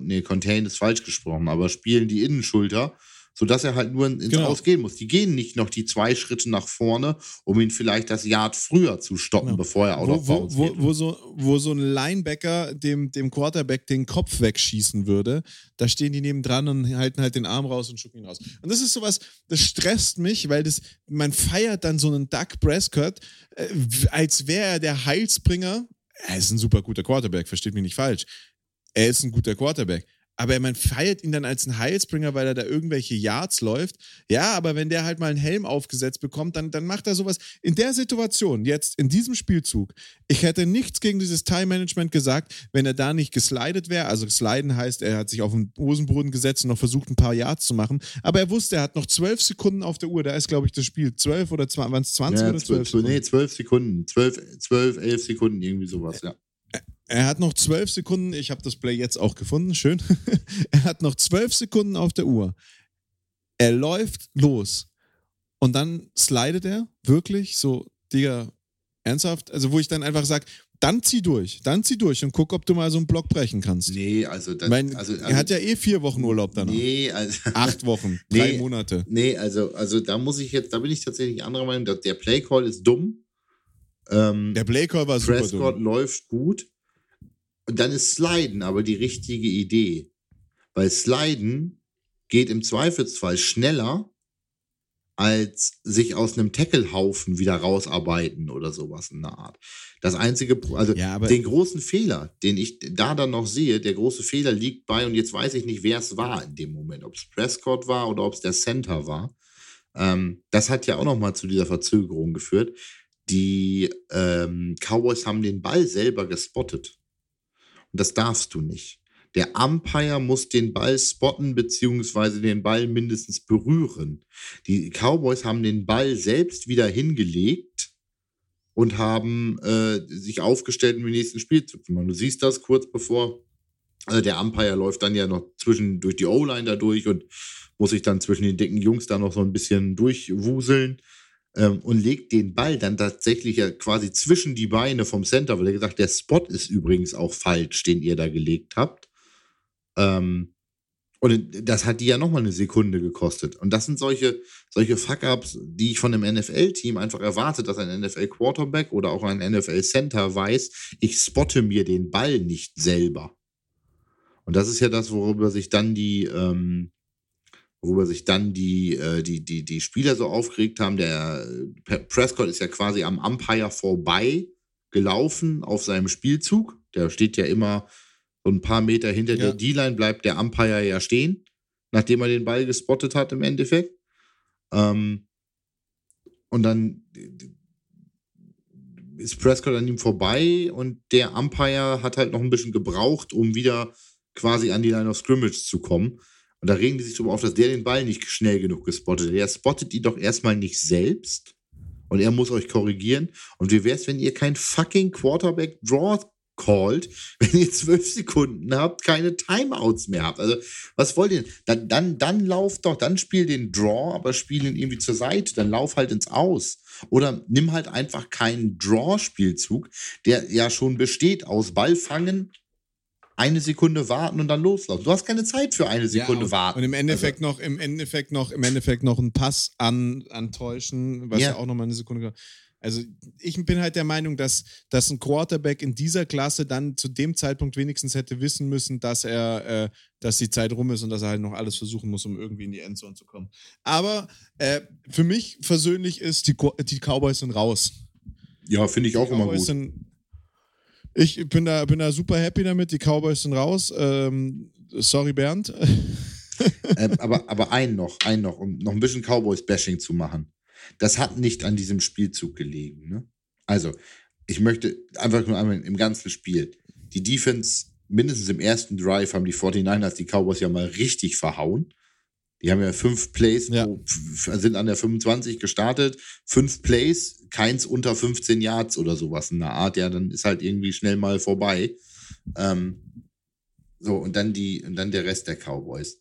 nee, Contain ist falsch gesprochen, aber spielen die Innenschulter sodass er halt nur ins genau. Ausgehen muss. Die gehen nicht noch die zwei Schritte nach vorne, um ihn vielleicht das Yard früher zu stoppen, genau. bevor er auch noch wo, wo, wo, so, wo so ein Linebacker dem, dem Quarterback den Kopf wegschießen würde, da stehen die nebendran und halten halt den Arm raus und schucken ihn raus. Und das ist sowas, das stresst mich, weil das, man feiert dann so einen Doug Prescott, äh, als wäre er der Heilsbringer. Er ist ein super guter Quarterback, versteht mich nicht falsch. Er ist ein guter Quarterback aber man feiert ihn dann als einen Heilsbringer, weil er da irgendwelche Yards läuft. Ja, aber wenn der halt mal einen Helm aufgesetzt bekommt, dann, dann macht er sowas. In der Situation, jetzt in diesem Spielzug, ich hätte nichts gegen dieses Time-Management gesagt, wenn er da nicht geslidet wäre. Also sliden heißt, er hat sich auf den Hosenboden gesetzt und noch versucht, ein paar Yards zu machen. Aber er wusste, er hat noch zwölf Sekunden auf der Uhr. Da ist, glaube ich, das Spiel zwölf oder waren es 20 ja, oder zwölf? Nee, zwölf Sekunden. Zwölf, zwölf, elf Sekunden, irgendwie sowas, ja. Er hat noch zwölf Sekunden, ich habe das Play jetzt auch gefunden, schön. er hat noch zwölf Sekunden auf der Uhr. Er läuft los. Und dann slidet er wirklich so, Digga, ernsthaft? Also, wo ich dann einfach sage, dann zieh durch, dann zieh durch und guck, ob du mal so einen Block brechen kannst. Nee, also, das, mein, also, also, er hat ja eh vier Wochen Urlaub danach. Nee, also acht Wochen, drei nee, Monate. Nee, also, also da muss ich jetzt, da bin ich tatsächlich anderer Meinung. Der Playcall ist dumm. Ähm, der Playcall war super Prescott dumm. läuft gut. Und dann ist Sliden aber die richtige Idee. Weil Sliden geht im Zweifelsfall schneller als sich aus einem Tacklehaufen wieder rausarbeiten oder sowas in der Art. Das einzige, also ja, den großen Fehler, den ich da dann noch sehe, der große Fehler liegt bei, und jetzt weiß ich nicht, wer es war in dem Moment, ob es Prescott war oder ob es der Center war. Ähm, das hat ja auch noch mal zu dieser Verzögerung geführt. Die ähm, Cowboys haben den Ball selber gespottet. Und das darfst du nicht. Der Umpire muss den Ball spotten beziehungsweise den Ball mindestens berühren. Die Cowboys haben den Ball selbst wieder hingelegt und haben äh, sich aufgestellt, um den nächsten Spielzug zu machen. Du siehst das kurz bevor also der Umpire läuft dann ja noch zwischen durch die O-Line da durch und muss sich dann zwischen den dicken Jungs da noch so ein bisschen durchwuseln ähm, und legt den Ball dann tatsächlich ja quasi zwischen die Beine vom Center, weil er gesagt, der Spot ist übrigens auch falsch, den ihr da gelegt habt. Ähm, und das hat die ja nochmal eine Sekunde gekostet. Und das sind solche, solche Fuck-Ups, die ich von einem NFL-Team einfach erwarte, dass ein NFL-Quarterback oder auch ein NFL-Center weiß, ich spotte mir den Ball nicht selber. Und das ist ja das, worüber sich dann die, ähm, worüber sich dann die, äh, die, die, die Spieler so aufgeregt haben. Der äh, Prescott ist ja quasi am Umpire vorbei gelaufen auf seinem Spielzug. Der steht ja immer so ein paar Meter hinter ja. der D-Line, bleibt der Umpire ja stehen, nachdem er den Ball gespottet hat im Endeffekt. Ähm, und dann ist Prescott an ihm vorbei und der Umpire hat halt noch ein bisschen gebraucht, um wieder quasi an die Line of Scrimmage zu kommen. Und da regen die sich darüber auf, dass der den Ball nicht schnell genug gespottet hat. Der spottet ihn doch erstmal nicht selbst. Und er muss euch korrigieren. Und wie wäre es, wenn ihr kein fucking Quarterback Draw callt, wenn ihr zwölf Sekunden habt, keine Timeouts mehr habt? Also, was wollt ihr? Dann, dann, dann lauft doch, dann spiel den Draw, aber spiel ihn irgendwie zur Seite. Dann lauf halt ins Aus. Oder nimm halt einfach keinen Draw-Spielzug, der ja schon besteht aus Ballfangen, eine Sekunde warten und dann loslaufen. Du hast keine Zeit für eine Sekunde ja, und, warten. Und im Endeffekt also. noch, im Endeffekt noch, im Endeffekt noch einen Pass an, antäuschen, was ja, ja auch noch mal eine Sekunde. Also ich bin halt der Meinung, dass, dass ein Quarterback in dieser Klasse dann zu dem Zeitpunkt wenigstens hätte wissen müssen, dass er, äh, dass die Zeit rum ist und dass er halt noch alles versuchen muss, um irgendwie in die Endzone zu kommen. Aber äh, für mich persönlich ist die, die Cowboys sind raus. Ja, finde ich auch immer gut. Sind, ich bin da, bin da super happy damit. Die Cowboys sind raus. Ähm, sorry, Bernd. ähm, aber, aber ein noch, ein noch, um noch ein bisschen Cowboys-Bashing zu machen. Das hat nicht an diesem Spielzug gelegen. Ne? Also, ich möchte einfach nur einmal im ganzen Spiel. Die Defense, mindestens im ersten Drive, haben die 49ers die Cowboys ja mal richtig verhauen. Die haben ja fünf Plays, ja. sind an der 25 gestartet, fünf Plays, keins unter 15 Yards oder sowas in der Art. Ja, dann ist halt irgendwie schnell mal vorbei. Ähm, so, und dann die, und dann der Rest der Cowboys.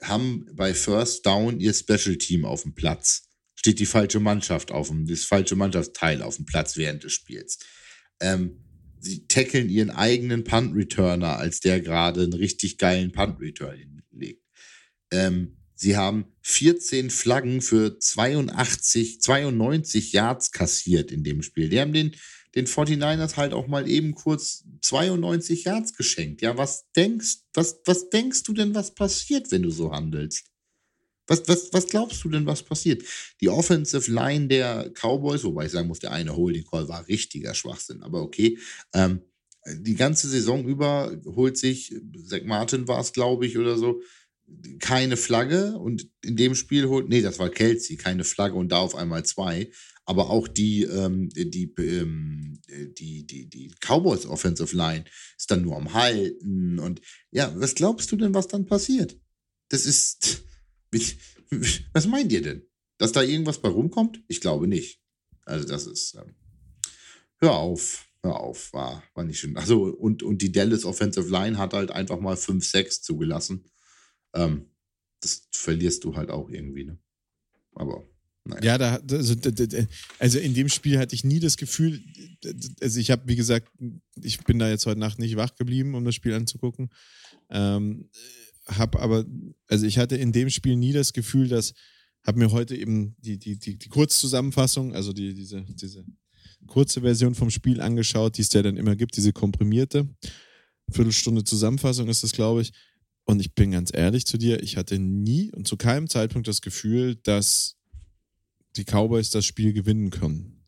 Haben bei First Down ihr Special Team auf dem Platz. Steht die falsche Mannschaft auf dem, das falsche Mannschaftsteil auf dem Platz während des Spiels. Ähm, sie tackeln ihren eigenen Punt-Returner, als der gerade einen richtig geilen Punt-Return hinlegt. Ähm, Sie haben 14 Flaggen für 82, 92 Yards kassiert in dem Spiel. Die haben den, den 49ers halt auch mal eben kurz 92 Yards geschenkt. Ja, was denkst, was, was denkst du denn, was passiert, wenn du so handelst? Was, was, was glaubst du denn, was passiert? Die Offensive Line der Cowboys, wobei ich sagen muss, der eine Holding Call war richtiger Schwachsinn, aber okay. Ähm, die ganze Saison über holt sich, Zach Martin war es, glaube ich, oder so, keine Flagge und in dem Spiel holt, nee, das war Kelsey, keine Flagge und da auf einmal zwei. Aber auch die, ähm, die, ähm, die, die, die Cowboys Offensive Line ist dann nur am Halten. Und ja, was glaubst du denn, was dann passiert? Das ist. Was meint ihr denn? Dass da irgendwas bei rumkommt? Ich glaube nicht. Also, das ist. Ähm, hör auf, hör auf, war, war nicht schön. Also, und, und die Dallas Offensive Line hat halt einfach mal 5-6 zugelassen. Ähm, das verlierst du halt auch irgendwie, ne? Aber naja. Ja, da, also, also in dem Spiel hatte ich nie das Gefühl, also ich habe, wie gesagt, ich bin da jetzt heute Nacht nicht wach geblieben, um das Spiel anzugucken. Ähm, habe aber, also ich hatte in dem Spiel nie das Gefühl, dass, habe mir heute eben die, die, die, die Kurzzusammenfassung, also die, diese, diese kurze Version vom Spiel angeschaut, die es ja dann immer gibt, diese komprimierte Viertelstunde Zusammenfassung ist das, glaube ich. Und ich bin ganz ehrlich zu dir, ich hatte nie und zu keinem Zeitpunkt das Gefühl, dass die Cowboys das Spiel gewinnen können.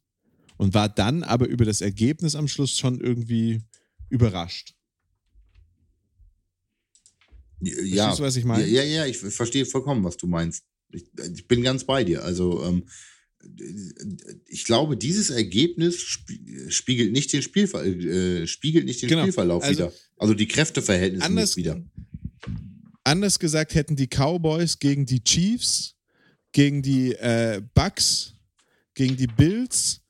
Und war dann aber über das Ergebnis am Schluss schon irgendwie überrascht. Ja, Verstehst du, was ich meine? Ja, ja, ich verstehe vollkommen, was du meinst. Ich, ich bin ganz bei dir. Also, ähm, ich glaube, dieses Ergebnis spiegelt nicht den, Spielver äh, spiegelt nicht den genau. Spielverlauf also, wieder. Also die Kräfteverhältnisse anders, wieder. Anders gesagt hätten die Cowboys gegen die Chiefs, gegen die äh, Bucks, gegen die Bills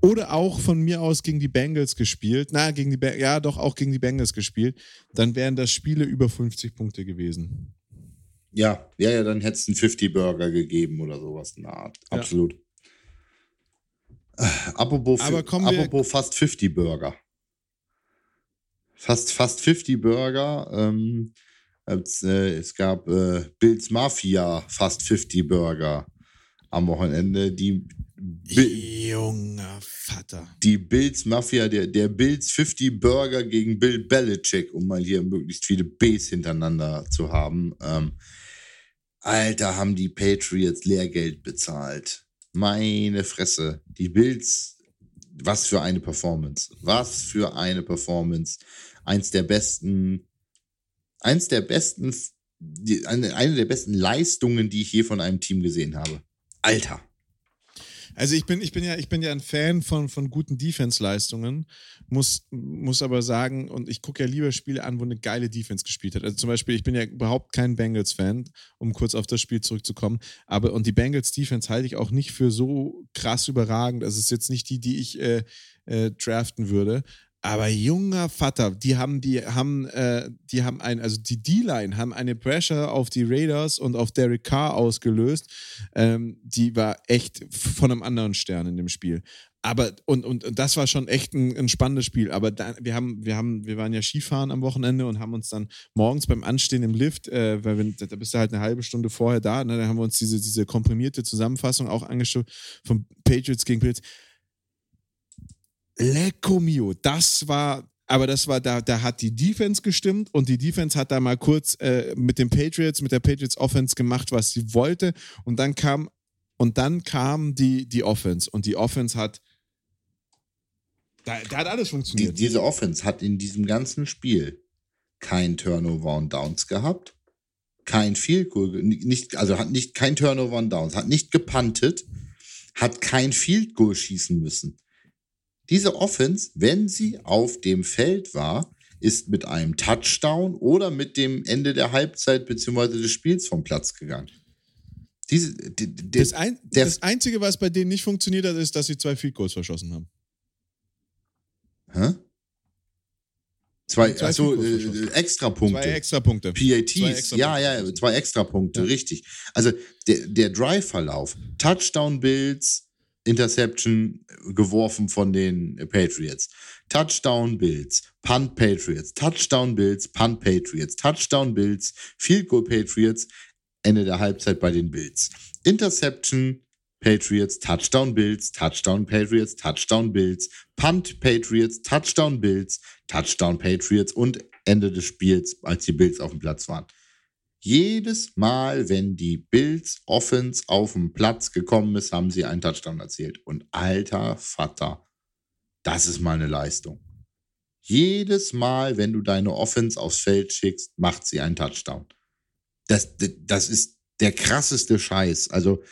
oder auch von mir aus gegen die Bengals gespielt, na, gegen die, ba ja, doch auch gegen die Bengals gespielt, dann wären das Spiele über 50 Punkte gewesen. Ja, ja, ja, dann hätte es einen 50-Burger gegeben oder sowas Art. Absolut. Ja. Apropos, apropos fast 50 Burger. Fast, fast 50 Burger. Ähm, es, äh, es gab äh, Bills Mafia fast 50 Burger am Wochenende. Die Junger Vater. Die Bills Mafia, der, der Bills 50 Burger gegen Bill Belichick, um mal hier möglichst viele Bs hintereinander zu haben. Ähm, Alter, haben die Patriots Lehrgeld bezahlt. Meine Fresse. Die Bills, was für eine Performance. Was für eine Performance. Eins der besten eins der besten, eine, der besten Leistungen, die ich je von einem Team gesehen habe. Alter. Also ich bin, ich bin ja, ich bin ja ein Fan von, von guten Defense-Leistungen, muss, muss aber sagen, und ich gucke ja lieber Spiele an, wo eine geile Defense gespielt hat. Also zum Beispiel, ich bin ja überhaupt kein Bengals-Fan, um kurz auf das Spiel zurückzukommen. Aber und die Bengals-Defense halte ich auch nicht für so krass überragend. Das ist jetzt nicht die, die ich äh, äh, draften würde. Aber junger Vater, die haben, die haben, äh, die haben ein, also die D-Line haben eine Pressure auf die Raiders und auf Derek Carr ausgelöst. Ähm, die war echt von einem anderen Stern in dem Spiel. Aber und, und, und das war schon echt ein, ein spannendes Spiel. Aber da, wir haben, wir haben, wir waren ja Skifahren am Wochenende und haben uns dann morgens beim Anstehen im Lift, äh, weil wir, da bist du halt eine halbe Stunde vorher da, ne, da haben wir uns diese, diese komprimierte Zusammenfassung auch angeschaut von Patriots gegen Patriots Lecco mio, das war, aber das war, da, da hat die Defense gestimmt und die Defense hat da mal kurz äh, mit den Patriots, mit der Patriots Offense gemacht, was sie wollte und dann kam, und dann kam die, die Offense und die Offense hat, da, da hat alles funktioniert. Die, diese Offense hat in diesem ganzen Spiel kein Turnover und Downs gehabt, kein Field Goal, nicht, also hat nicht kein Turnover und Downs, hat nicht gepantet, hat kein Field Goal schießen müssen. Diese Offense, wenn sie auf dem Feld war, ist mit einem Touchdown oder mit dem Ende der Halbzeit bzw. des Spiels vom Platz gegangen. Diese, die, die, das, ein, das, Einzige, was bei denen nicht funktioniert hat, ist, dass sie zwei Field Goals verschossen haben. Hä? Zwei, zwei also äh, Extrapunkte. Zwei Extrapunkte. PATs, zwei Extra ja, ja, zwei Extrapunkte, ja. richtig. Also der, der Drive-Verlauf, Touchdown Bills, Interception geworfen von den Patriots. Touchdown Bills, Punt Patriots, Touchdown Bills, Punt Patriots, Touchdown Bills, Field Goal Patriots, Ende der Halbzeit bei den Bills. Interception Patriots, Touchdown Bills, Touchdown Patriots, Touchdown Bills, Punt Patriots, Touchdown Bills, Touchdown Patriots und Ende des Spiels, als die Bills auf dem Platz waren. Jedes Mal, wenn die Bills Offense auf den Platz gekommen ist, haben sie einen Touchdown erzielt. Und alter Vater, das ist mal eine Leistung. Jedes Mal, wenn du deine Offense aufs Feld schickst, macht sie einen Touchdown. Das, das ist der krasseste Scheiß. Also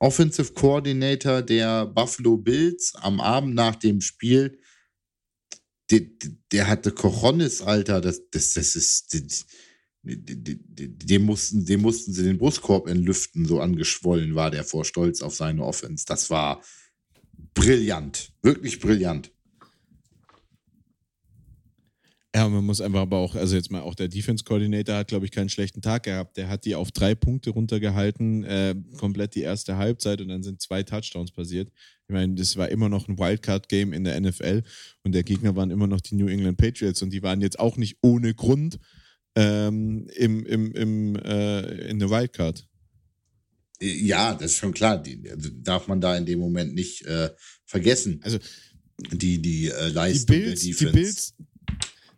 Offensive Coordinator der Buffalo Bills am Abend nach dem Spiel, der, der hatte Cojones, Alter. Das, das, das ist. Dem mussten, dem mussten sie den Brustkorb entlüften, so angeschwollen war der vor Stolz auf seine Offense. Das war brillant. Wirklich brillant. Ja, man muss einfach aber auch, also jetzt mal auch der Defense Coordinator hat, glaube ich, keinen schlechten Tag gehabt. Der hat die auf drei Punkte runtergehalten, äh, komplett die erste Halbzeit und dann sind zwei Touchdowns passiert. Ich meine, das war immer noch ein Wildcard-Game in der NFL und der Gegner waren immer noch die New England Patriots und die waren jetzt auch nicht ohne Grund ähm, im, im, im, äh, in der Wildcard. Ja, das ist schon klar. Die, also darf man da in dem Moment nicht äh, vergessen. Also die, die äh, Leistung die Bills, der Defense. Die Bills,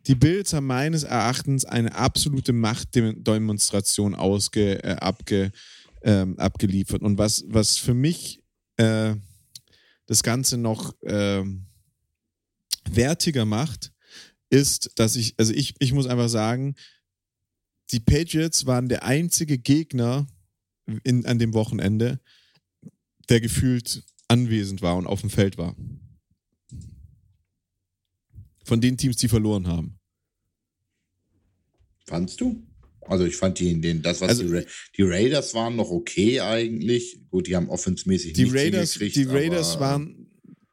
die Bills haben meines Erachtens eine absolute Machtdemonstration ausge, äh, abge, ähm, abgeliefert. Und was, was für mich äh, das Ganze noch äh, wertiger macht, ist, dass ich, also ich, ich muss einfach sagen, die Patriots waren der einzige Gegner in, an dem Wochenende, der gefühlt anwesend war und auf dem Feld war. Von den Teams, die verloren haben. Fandst du? Also ich fand die, den, das, was also, die, Ra die, Raiders waren noch okay eigentlich. Gut, die haben offensmäßig die Raiders, Die Raiders waren,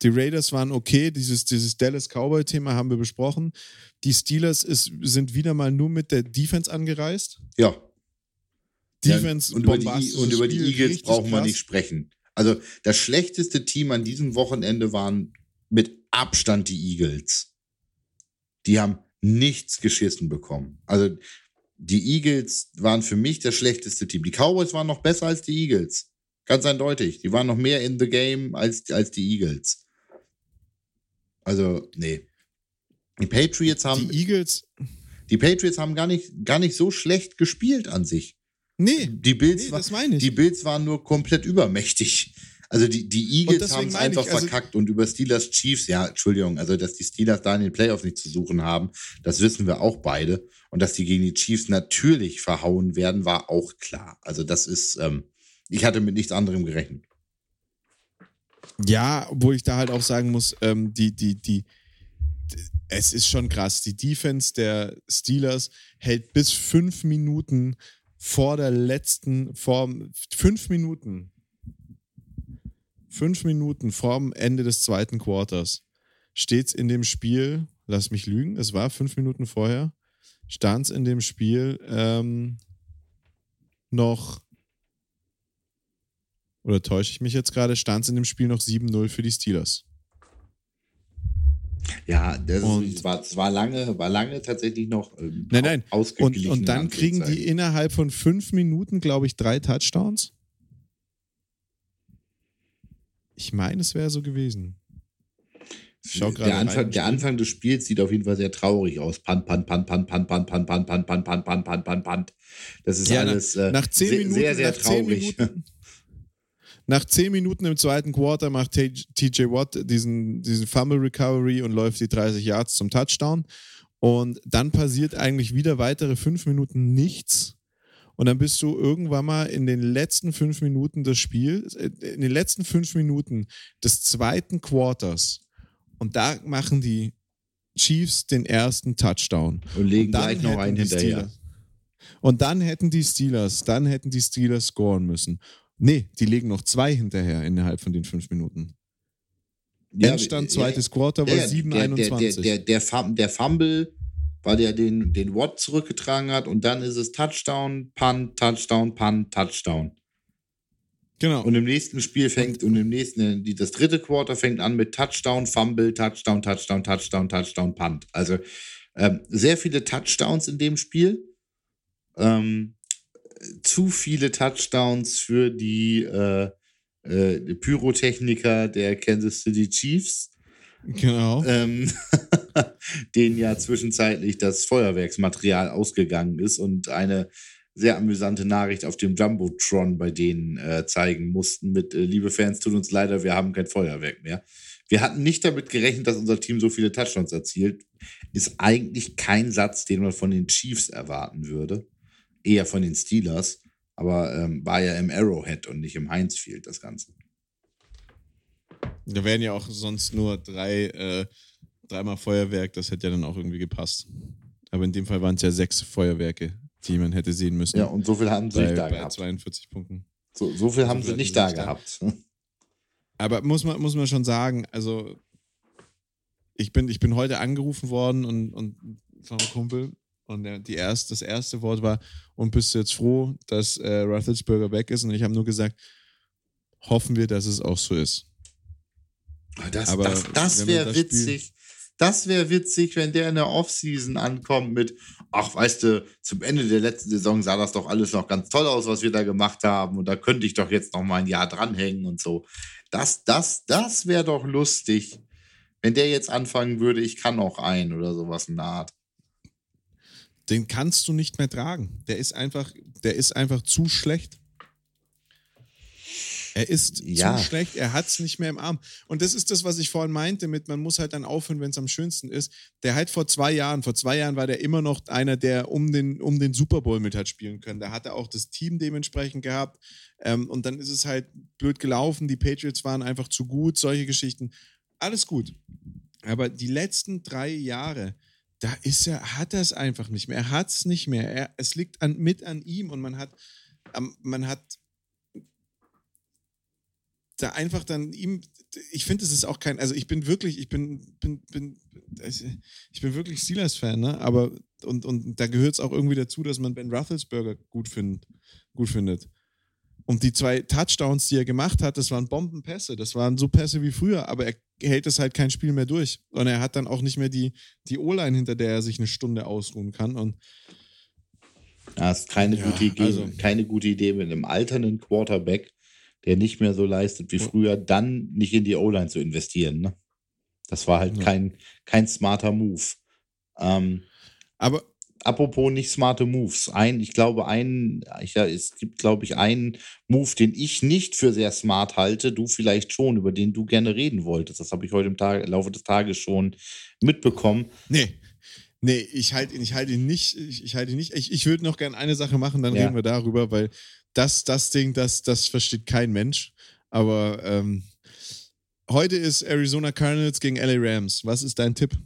die Raiders waren okay. Dieses, dieses Dallas Cowboy-Thema haben wir besprochen. Die Steelers ist, sind wieder mal nur mit der Defense angereist. Ja. Defense ja, und, über die, und über die Eagles brauchen wir nicht sprechen. Also das schlechteste Team an diesem Wochenende waren mit Abstand die Eagles. Die haben nichts geschissen bekommen. Also die Eagles waren für mich das schlechteste Team. Die Cowboys waren noch besser als die Eagles. Ganz eindeutig. Die waren noch mehr in the game als, als die Eagles. Also, nee. Die Patriots haben. Die Eagles. Die Patriots haben gar nicht, gar nicht so schlecht gespielt an sich. Nee. Die Bills, nee, das meine ich. Die Bills waren nur komplett übermächtig. Also die, die Eagles haben es einfach ich, also verkackt und über Steelers Chiefs, ja, Entschuldigung, also dass die Steelers da in den Playoffs nicht zu suchen haben, das wissen wir auch beide. Und dass die gegen die Chiefs natürlich verhauen werden, war auch klar. Also das ist, ähm, ich hatte mit nichts anderem gerechnet. Ja, wo ich da halt auch sagen muss, ähm, die, die, die, es ist schon krass. Die Defense der Steelers hält bis fünf Minuten vor der letzten, vor fünf Minuten fünf Minuten vorm Ende des zweiten Quarters steht es in dem Spiel, lass mich lügen, es war fünf Minuten vorher, stand es in dem Spiel ähm, noch, oder täusche ich mich jetzt gerade, stand es in dem Spiel noch 7-0 für die Steelers. Ja, das und, war, war, lange, war lange tatsächlich noch ähm, nein, nein. Und, und dann kriegen die innerhalb von fünf Minuten, glaube ich, drei Touchdowns. Ich meine, es wäre so gewesen. Der, Anfang, der Anfang des Spiels sieht auf jeden Fall sehr traurig aus. Pan, pan, pan, pan, pan, pan, pan, pan, pan, pan, pan, pan, pan, pan. Das ist ja, alles nach, nach zehn sehr, Minuten, sehr, sehr traurig. Minuten, nach zehn Minuten im zweiten Quarter macht TJ Watt diesen, diesen Fumble Recovery und läuft die 30 Yards zum Touchdown. Und dann passiert eigentlich wieder weitere fünf Minuten nichts. Und dann bist du irgendwann mal in den letzten fünf Minuten des Spiels, äh, in den letzten fünf Minuten des zweiten Quarters. Und da machen die Chiefs den ersten Touchdown. Und legen und gleich noch einen hinterher. Steelers, und dann hätten die Steelers, dann hätten die Steelers scoren müssen. Nee, die legen noch zwei hinterher innerhalb von den fünf Minuten. Ja, Endstand zweites ja, Quarter war ja, 7,21. Der, der, der, der, Fumble weil er den, den Watt zurückgetragen hat und dann ist es Touchdown, Punt, Touchdown, Punt, Touchdown. Genau. Und im nächsten Spiel fängt, und im nächsten, das dritte Quarter fängt an mit Touchdown, Fumble, Touchdown, Touchdown, Touchdown, Touchdown, Punt. Also ähm, sehr viele Touchdowns in dem Spiel. Ähm, zu viele Touchdowns für die äh, äh, Pyrotechniker der Kansas City Chiefs. Genau. Ähm, denen ja zwischenzeitlich das Feuerwerksmaterial ausgegangen ist und eine sehr amüsante Nachricht auf dem Jumbotron bei denen äh, zeigen mussten mit äh, liebe Fans, tut uns leider, wir haben kein Feuerwerk mehr. Wir hatten nicht damit gerechnet, dass unser Team so viele Touchdowns erzielt. Ist eigentlich kein Satz, den man von den Chiefs erwarten würde. Eher von den Steelers. Aber ähm, war ja im Arrowhead und nicht im Heinz Field das Ganze. Da wären ja auch sonst nur drei, äh, dreimal Feuerwerk, das hätte ja dann auch irgendwie gepasst. Aber in dem Fall waren es ja sechs Feuerwerke, die man hätte sehen müssen. Ja, und so viel haben sie bei, nicht da bei gehabt. 42 Punkten. So, so viel haben viel sie nicht da nicht da. gehabt. Aber muss man, muss man schon sagen, also ich bin, ich bin heute angerufen worden und, und von einem Kumpel und der, die erst, das erste Wort war, und bist du jetzt froh, dass äh, Roethlisberger weg ist? Und ich habe nur gesagt, hoffen wir, dass es auch so ist. Das, Aber das, das wäre das Spiel- witzig. Das wäre witzig, wenn der in der Offseason ankommt mit, ach, weißt du, zum Ende der letzten Saison sah das doch alles noch ganz toll aus, was wir da gemacht haben. Und da könnte ich doch jetzt noch mal ein Jahr dranhängen und so. Das, das, das wäre doch lustig, wenn der jetzt anfangen würde, ich kann auch ein oder sowas in der Art. Den kannst du nicht mehr tragen. Der ist einfach, der ist einfach zu schlecht. Er ist Ja. zu schlecht, er hat es nicht mehr im Arm. Und das ist das, was ich vorhin meinte, mit man muss halt dann aufhören, wenn es am schönsten ist. Der halt vor zwei Jahren, vor zwei Jahren war der immer noch einer, der um den, um den Super Bowl mit hat spielen können. Da hat er auch das Team dementsprechend gehabt. Ähm, und dann ist es halt blöd gelaufen. Die Patriots waren einfach zu gut, solche Geschichten. Alles gut. Aber die letzten drei Jahre, da ist er, hat er es einfach nicht mehr. Er hat es nicht mehr. Er, es liegt an, mit an ihm und man hat, man hat da einfach dann ihm, ich finde, es ist auch kein, also ich bin wirklich, ich bin, bin, bin, also ich bin wirklich Steelers-Fan, ne? Aber und, und da gehört es auch irgendwie dazu, dass man Ben Roethlisberger gut, find, gut findet. Und die zwei Touchdowns, die er gemacht hat, das waren Bombenpässe. Das waren so Pässe wie früher, aber er hält es halt kein Spiel mehr durch. Und er hat dann auch nicht mehr die, die O-Line, hinter der er sich eine Stunde ausruhen kann. Und Das ist keine, Ja, gute Idee, also- keine gute Idee mit einem alternden Quarterback, der nicht mehr so leistet wie früher, dann nicht in die O-Line zu investieren. Ne? Das war halt Ja. kein, kein smarter Move. Ähm, aber apropos nicht smarte Moves. Ein, ich glaube, ein, ich, ja, es gibt, glaube ich, einen Move, den ich nicht für sehr smart halte, du vielleicht schon, über den du gerne reden wolltest. Das habe ich heute im Tag, Laufe des Tages schon mitbekommen. Nee. Nee, ich halte ihn, ich halte ihn nicht, ich, ich halte ihn nicht. Ich, ich würde noch gerne eine Sache machen, dann Ja. reden wir darüber, weil das, das Ding, das, das versteht kein Mensch. Aber ähm, heute ist Arizona Cardinals gegen LA Rams. Was ist dein Tipp?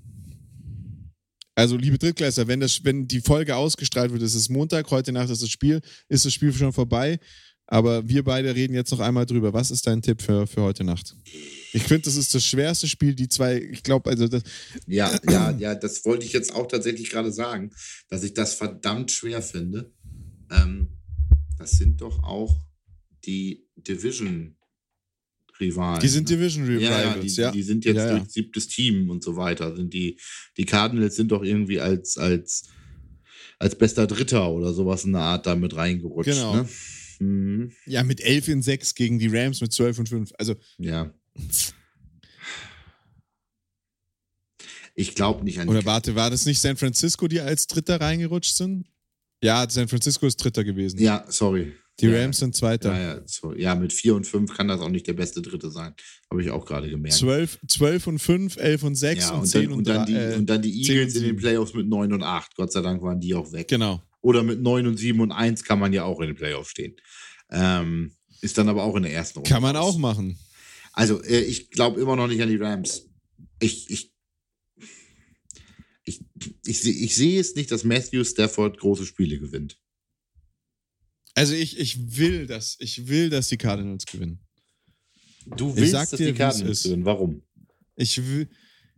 Also, liebe Drittklässler, wenn, das, wenn die Folge ausgestrahlt wird, ist es Montag, heute Nacht ist das Spiel, ist das Spiel schon vorbei. Aber wir beide reden jetzt noch einmal drüber. Was ist dein Tipp für, für heute Nacht? Ich finde, das ist das schwerste Spiel, die zwei, ich glaube, also das, Ja, ja, ja, das wollte ich jetzt auch tatsächlich gerade sagen, dass ich das verdammt schwer finde. Ähm, das sind doch auch die Division-Rivalen. die sind ne? Division ja, ja, Rivals, die, ja. die sind jetzt Ja, ja. durch siebtes Team und so weiter. Sind die, die Cardinals sind doch irgendwie als, als, als bester Dritter oder sowas in der Art da mit reingerutscht. Genau. Ne? Mhm. Ja, mit 11 in 6 gegen die Rams mit 12 und 5. Also, Ja. Ich glaube nicht an die oder warte, war das nicht San Francisco, die als Dritter reingerutscht sind? Ja, San Francisco ist Dritter gewesen. Ja, sorry. Die ja, Rams sind Zweiter. Ja, ja, so, ja, mit 4 und 5 kann das auch nicht der beste Dritte sein. Habe ich auch gerade gemerkt. 12, 12 und 5, 11 und 6 ja, und, und, 10 dann, und, dann die, äh, und dann die 10 Eagles in den 7. Playoffs mit 9 und 8. Gott sei Dank waren die auch weg. Genau. Oder mit 9 und 7 und 1 kann man ja auch in den Playoffs stehen. Ähm, ist dann aber auch in der ersten Runde. Kann man raus. auch machen. Also, äh, ich glaube immer noch nicht an die Rams. Ich, ich, ich, ich, ich sehe es nicht, dass Matthew Stafford große Spiele gewinnt. Also ich, ich will das, ich will, dass die Cardinals gewinnen. Du Ich willst, dass dir, die Cardinals gewinnen. Warum? Ich will,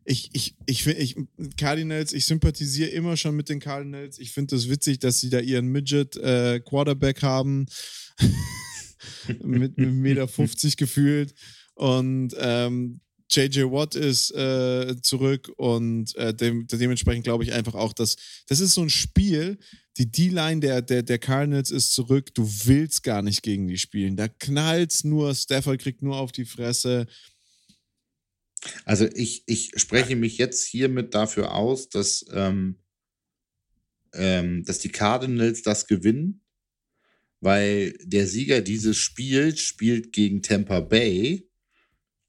ich, ich, ich, find- ich, Cardinals, ich sympathisiere immer schon mit den Cardinals. Ich finde es das witzig, dass sie da ihren Midget äh, Quarterback haben. mit einem Meter 50 gefühlt. Und ähm, JJ Watt ist äh, zurück und äh, dem, dementsprechend glaube ich einfach auch, dass das ist so ein Spiel, die D-Line der, der, der Cardinals ist zurück, du willst gar nicht gegen die spielen. Da knallt's nur, Stafford kriegt nur auf die Fresse. Also ich, ich spreche mich jetzt hiermit dafür aus, dass, ähm, ähm, dass die Cardinals das gewinnen, weil der Sieger dieses Spiels spielt gegen Tampa Bay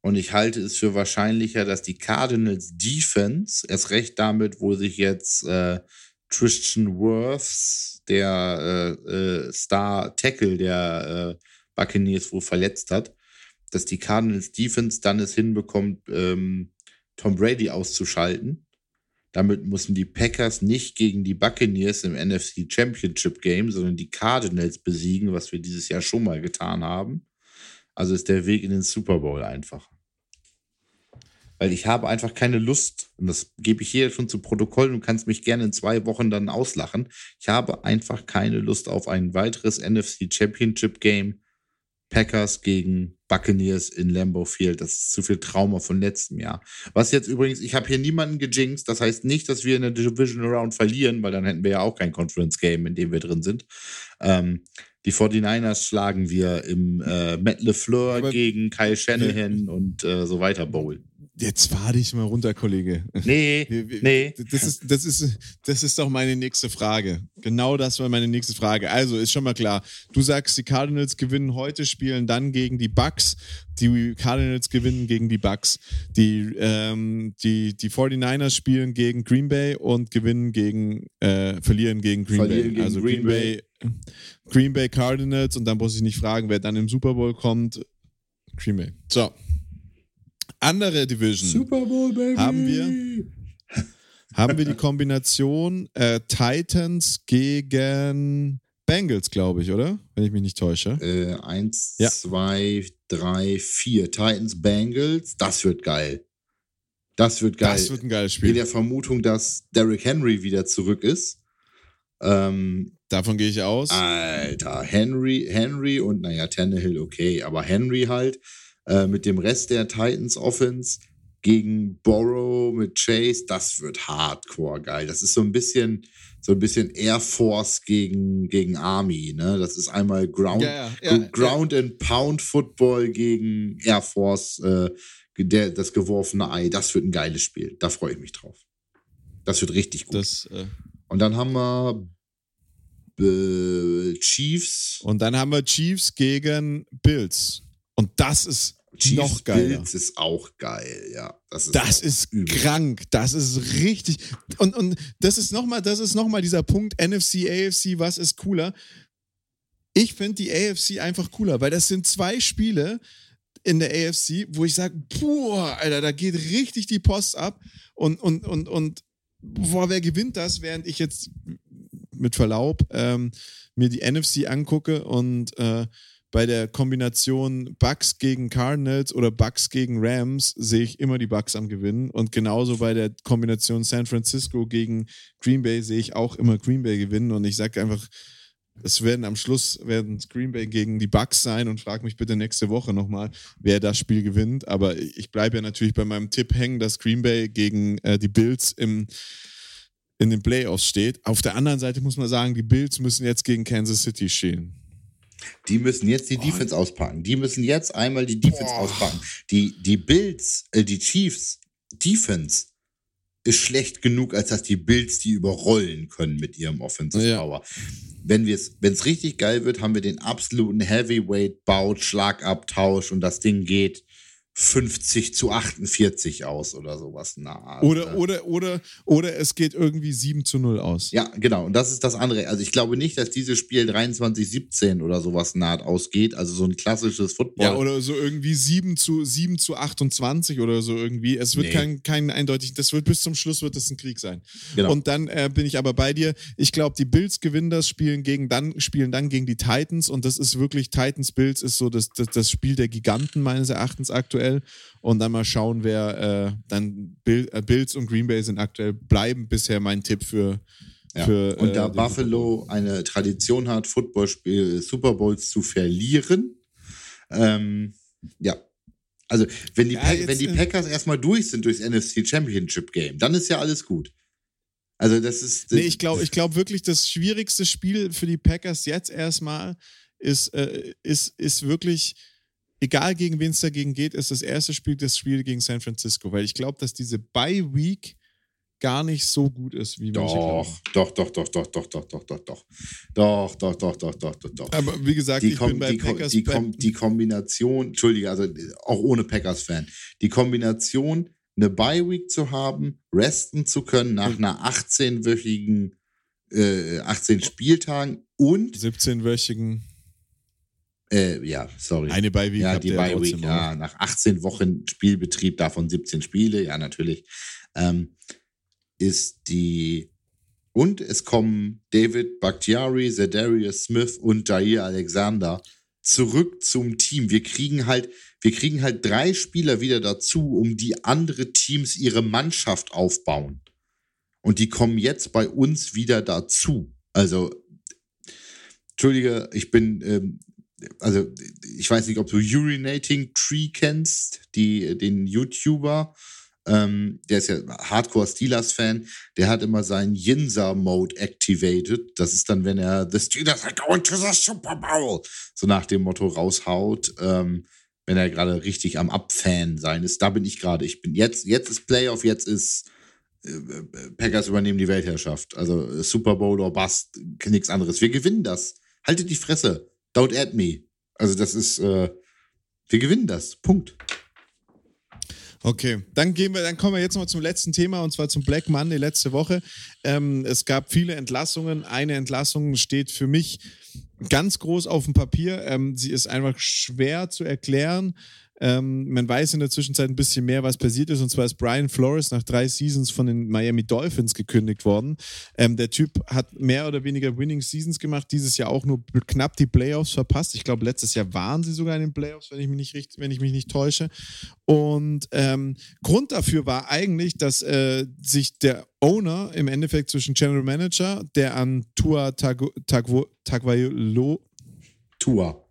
Und ich halte es für wahrscheinlicher, dass die Cardinals Defense, erst recht damit, wo sich jetzt äh, Christian Worths, der äh, äh, Star Tackle der äh, Buccaneers, wohl verletzt hat, dass die Cardinals Defense dann es hinbekommt, ähm, Tom Brady auszuschalten. Damit müssen die Packers nicht gegen die Buccaneers im NFC Championship Game, sondern die Cardinals besiegen, was wir dieses Jahr schon mal getan haben. Also ist der Weg in den Super Bowl einfacher. Weil ich habe einfach keine Lust, und das gebe ich hier schon zu Protokoll, du kannst mich gerne in zwei Wochen dann auslachen. Ich habe einfach keine Lust auf ein weiteres NFC Championship Game. Packers gegen Buccaneers in Lambeau Field. Das ist zu viel Trauma von letztem Jahr. Was jetzt übrigens, ich habe hier niemanden gejinxt. Das heißt nicht, dass wir in der Division Round verlieren, weil dann hätten wir ja auch kein Conference Game, in dem wir drin sind. Ähm, die 49ers schlagen wir im äh, Matt LeFleur Aber gegen Kyle Shanahan und äh, so weiter Bowl. Jetzt fahr dich mal runter, Kollege. Nee, nee. Das ist, das, ist, das ist doch meine nächste Frage. Genau das war meine nächste Frage. Also ist schon mal klar. Du sagst, die Cardinals gewinnen heute, spielen dann gegen die Bucks. Die Cardinals gewinnen gegen die Bucks. Die, ähm, die, die 49ers spielen gegen Green Bay und gewinnen gegen, äh, verlieren gegen Green Verlieren Bay. gegen also Green Green Bay, Green Bay Cardinals und dann muss ich nicht fragen, wer dann im Super Bowl kommt. Green Bay. So. Andere Division Super Bowl, Baby. Haben wir? haben wir die Kombination äh, Titans gegen Bengals, glaube ich, oder? Wenn ich mich nicht täusche. Äh, eins, Ja. zwei, drei, vier. Titans, Bengals. Das wird geil. Das wird geil. Das wird ein geiles In Spiel. der Vermutung, dass Derrick Henry wieder zurück ist. Ähm, Davon gehe ich aus. Alter, Henry, Henry und naja, Tannehill okay, aber Henry halt äh, mit dem Rest der Titans Offense gegen Borrow mit Chase, das wird hardcore geil. Das ist so ein bisschen so ein bisschen Air Force gegen gegen Army, ne? Das ist einmal Ground Ja, ja, ja, Ground and Pound Football gegen Air Force äh, der, das geworfene Ei. Das wird ein geiles Spiel. Da freue ich mich drauf. Das wird richtig gut. Das, äh, Und dann haben wir äh, Chiefs. und dann haben wir Chiefs gegen Bills. Und das ist Chiefs noch geiler. Bills ist auch geil, ja. Das ist, Das ist krank. Das ist richtig. Und, und das ist nochmal, das ist noch mal dieser Punkt, NFC, AFC, was ist cooler? Ich finde die AFC einfach cooler, weil das sind zwei Spiele in der AFC, wo ich sage, boah, Alter, da geht richtig die Post ab. Und, und, und, und boah, wer gewinnt das, während ich jetzt mit Verlaub ähm, mir die NFC angucke und äh, bei der Kombination Bucks gegen Cardinals oder Bucks gegen Rams sehe ich immer die Bucks am Gewinnen. Und genauso bei der Kombination San Francisco gegen Green Bay sehe ich auch immer Green Bay gewinnen. Und ich sage einfach, es werden am Schluss werden Green Bay gegen die Bucks sein und frag mich bitte nächste Woche nochmal, wer das Spiel gewinnt. Aber ich bleibe ja natürlich bei meinem Tipp hängen, dass Green Bay gegen äh, die Bills im in den Playoffs steht. Auf der anderen Seite muss man sagen, die Bills müssen jetzt gegen Kansas City stehen. Die müssen jetzt die Defense auspacken. Die müssen jetzt einmal die Defense Boah. auspacken. Die, die Bills, äh, die Chiefs, Defense ist schlecht genug, als dass die Bills die überrollen können mit ihrem Offensive Ja. Power. Wenn es richtig geil wird, haben wir den absoluten Heavyweight-Bout, Schlagabtausch und das Ding geht 50 zu 48 aus oder sowas. Na, Oder, oder, oder, oder es geht irgendwie 7 zu 0 aus. Ja, genau. Und das ist das andere. Also ich glaube nicht, dass dieses Spiel 23-17 oder sowas naht ausgeht. Also so ein klassisches Football. Ja, oder so irgendwie 7 zu, 7 zu 28 oder so irgendwie. Es wird Nee. kein, kein eindeutig, das wird bis zum Schluss wird das ein Krieg sein. Genau. Und dann äh, bin ich aber bei dir. Ich glaube, die Bills gewinnen das, spielen gegen dann, spielen dann gegen die Titans und das ist wirklich, Titans Bills ist so das, das, das Spiel der Giganten meines Erachtens aktuell. Und dann mal schauen, wer äh, dann Bill, äh, Bills und Green Bay sind aktuell, bleiben bisher mein Tipp für. Ja. für und äh, da den Buffalo eine Tradition hat, Footballspiel, Super Bowls zu verlieren, ähm, ja. Also, wenn die, Ja, jetzt, wenn die äh, Packers erstmal durch sind durchs NFC Championship Game, dann ist ja alles gut. Also, das ist. Nee, ich glaube ich glaub wirklich, das schwierigste Spiel für die Packers jetzt erstmal ist, äh, ist, ist wirklich, egal gegen wen es dagegen geht, ist das erste Spiel das Spiel gegen San Francisco. Weil ich glaube, dass diese Bye-Week gar nicht so gut ist, wie glauben. Doch, doch, doch, doch, doch, doch, doch, doch, doch. Doch, doch, doch, doch, doch, doch, doch. Aber wie gesagt, Die, ich bin bei die, Packers. die, Kom die Kombination, Entschuldige, also auch ohne Packers-Fan, die Kombination, eine Bye-Week zu haben, resten zu können nach einer 18-wöchigen, äh, 18 Spieltagen und, 17-wöchigen. Äh, ja, sorry. Eine Bye-Week ja, habt die Bye Week, ja, nach 18 Wochen Spielbetrieb, davon 17 Spiele, ja, natürlich. Ähm, ist die und es kommen David Bakhtiari, Zedarius Smith und Jair Alexander zurück zum Team. Wir kriegen halt, wir kriegen halt drei Spieler wieder dazu, um die andere Teams ihre Mannschaft aufbauen. Und die kommen jetzt bei uns wieder dazu. Also, Entschuldige, ich bin, ähm, also ich weiß nicht, ob du Urinating Tree kennst, die, den YouTuber. Ähm, der ist ja Hardcore Steelers-Fan. Der hat immer seinen Yinza-Mode activated. Das ist dann, wenn er The Steelers are going to the Super Bowl so nach dem Motto raushaut, ähm, wenn er gerade richtig am Abfan sein ist. Da bin ich gerade. Ich bin jetzt, jetzt ist Playoff, jetzt ist äh, äh, Packers übernehmen die Weltherrschaft. Also Super Bowl or Bust, nichts anderes. Wir gewinnen das. Haltet die Fresse. Don't add me. Also das ist, äh, wir gewinnen das. Punkt. Okay, dann gehen wir, dann kommen wir jetzt noch zum letzten Thema und zwar zum Black Monday letzte Woche. Ähm, es gab viele Entlassungen. Eine Entlassung steht für mich ganz groß auf dem Papier. Ähm, sie ist einfach schwer zu erklären. Ähm, man weiß in der Zwischenzeit ein bisschen mehr, was passiert ist. Und zwar ist Brian Flores nach drei Seasons von den Miami Dolphins gekündigt worden. Ähm, der Typ hat mehr oder weniger Winning Seasons gemacht, dieses Jahr auch nur knapp die Playoffs verpasst. Ich glaube, letztes Jahr waren sie sogar in den Playoffs, wenn ich mich nicht, wenn ich mich nicht täusche. Und ähm, Grund dafür war eigentlich, dass äh, sich der Owner im Endeffekt zwischen General Manager, der an Tua Tago- Tagwo- Tagovailoa Tour.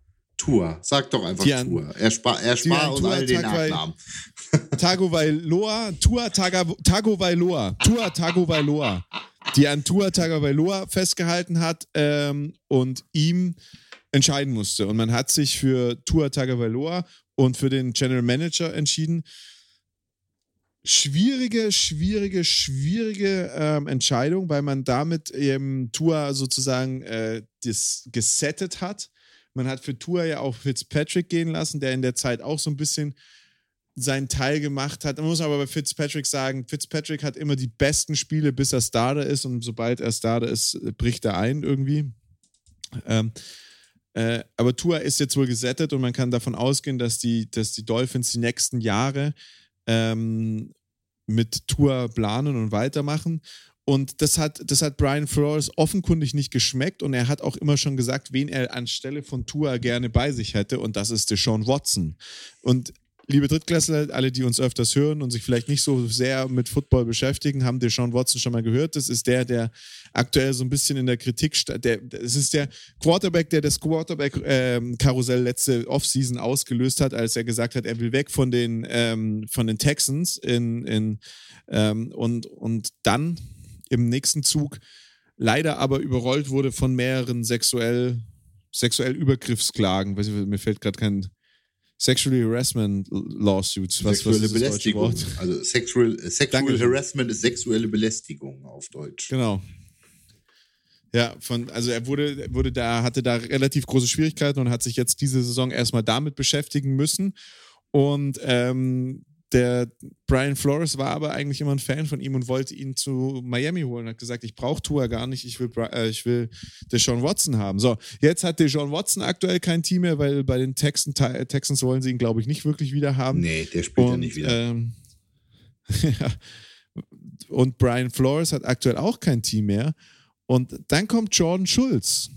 Tour. Sag doch einfach Die an- Tour. Er spart er die spar an uns alle den Nachnamen. Tagovailoa, Tua Tagovailoa, Tua Tagovailoa, die an Tua Tagovailoa festgehalten hat ähm, und ihm entscheiden musste. Und man hat sich für Tua Tagovailoa und für den General Manager entschieden. Schwierige, schwierige, schwierige ähm, Entscheidung, weil man damit eben Tua sozusagen äh, das gesettet hat. Man hat für Tua ja auch Fitzpatrick gehen lassen, der in der Zeit auch so ein bisschen seinen Teil gemacht hat. Man muss aber bei Fitzpatrick sagen, Fitzpatrick hat immer die besten Spiele, bis er Starter ist und sobald er Starter ist, bricht er ein irgendwie. Ähm, äh, aber Tua ist jetzt wohl gesettet und man kann davon ausgehen, dass die, dass die Dolphins die nächsten Jahre ähm, mit Tua planen und weitermachen. Und das hat, das hat Brian Flores offenkundig nicht geschmeckt und er hat auch immer schon gesagt, wen er anstelle von Tua gerne bei sich hätte und das ist Deshaun Watson. Und liebe Drittklässler, alle, die uns öfters hören und sich vielleicht nicht so sehr mit Football beschäftigen, haben Deshaun Watson schon mal gehört. Das ist der, der aktuell so ein bisschen in der Kritik steht. Es ist der Quarterback, der das Quarterback-Karussell letzte Offseason ausgelöst hat, als er gesagt hat, er will weg von den, ähm, von den Texans in, in, ähm, und, und dann im nächsten Zug leider aber überrollt wurde von mehreren sexuell, sexuell Übergriffsklagen. Weiß ich, mir fällt gerade kein Sexually Harassment Lawsuits. Was, Sexuelle was ist das deutsche Belästigung. Also Sexual, äh, Sexual Dankeschön. Harassment ist sexuelle Belästigung auf Deutsch. Genau. Ja, von, also er wurde, wurde da, hatte da relativ große Schwierigkeiten und hat sich jetzt diese Saison erstmal damit beschäftigen müssen. Und ähm, der Brian Flores war aber eigentlich immer ein Fan von ihm und wollte ihn zu Miami holen. Hat gesagt, ich brauche Tua gar nicht, ich will, äh, ich will Deshaun Watson haben. So, jetzt hat Deshaun Watson aktuell kein Team mehr, weil bei den Texan, Texans wollen sie ihn, glaube ich, nicht wirklich wieder haben. Nee, der spielt ja Und, nicht wieder. Ähm, ja. und Brian Flores hat aktuell auch kein Team mehr. Und dann kommt Jordan Schulz.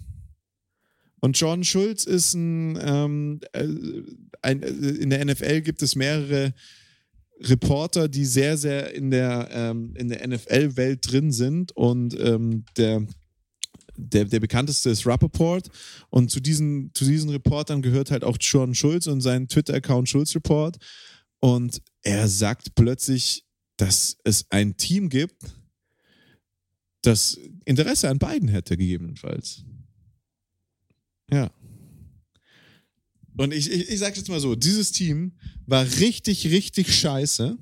Und Jordan Schulz ist ein, ähm, äh, ein äh, in der NFL gibt es mehrere Reporter, die sehr, sehr in der, ähm, der NFL-Welt drin sind. Und ähm, der, der, der bekannteste ist Rappaport. Und zu diesen, zu diesen Reportern gehört halt auch Jordan Schulz und sein Twitter-Account Schulz Report. Und er sagt plötzlich, dass es ein Team gibt, das Interesse an beiden hätte, gegebenenfalls. Ja. Und ich, ich, ich sage jetzt mal so: Dieses Team war richtig, richtig scheiße.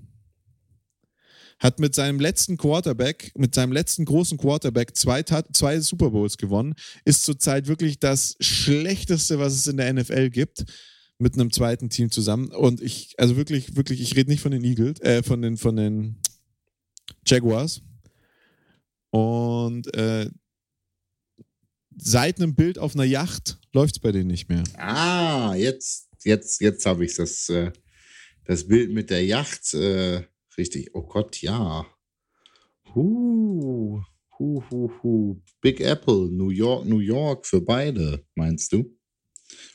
hat mit seinem letzten Quarterback, mit seinem letzten großen Quarterback zwei, zwei Super Bowls gewonnen, ist zurzeit wirklich das Schlechteste, was es in der NFL gibt, mit einem zweiten Team zusammen. Und ich, also wirklich, wirklich, ich rede nicht von den Eagles, äh, von den, von den Jaguars. Und äh, seit einem Bild auf einer Yacht läuft es bei denen nicht mehr. Ah, jetzt, jetzt, jetzt habe ich das, äh, das Bild mit der Yacht. Äh, richtig. Oh Gott, ja. Huh, huh, huh, huh. Big Apple, New York, New York für beide, meinst du?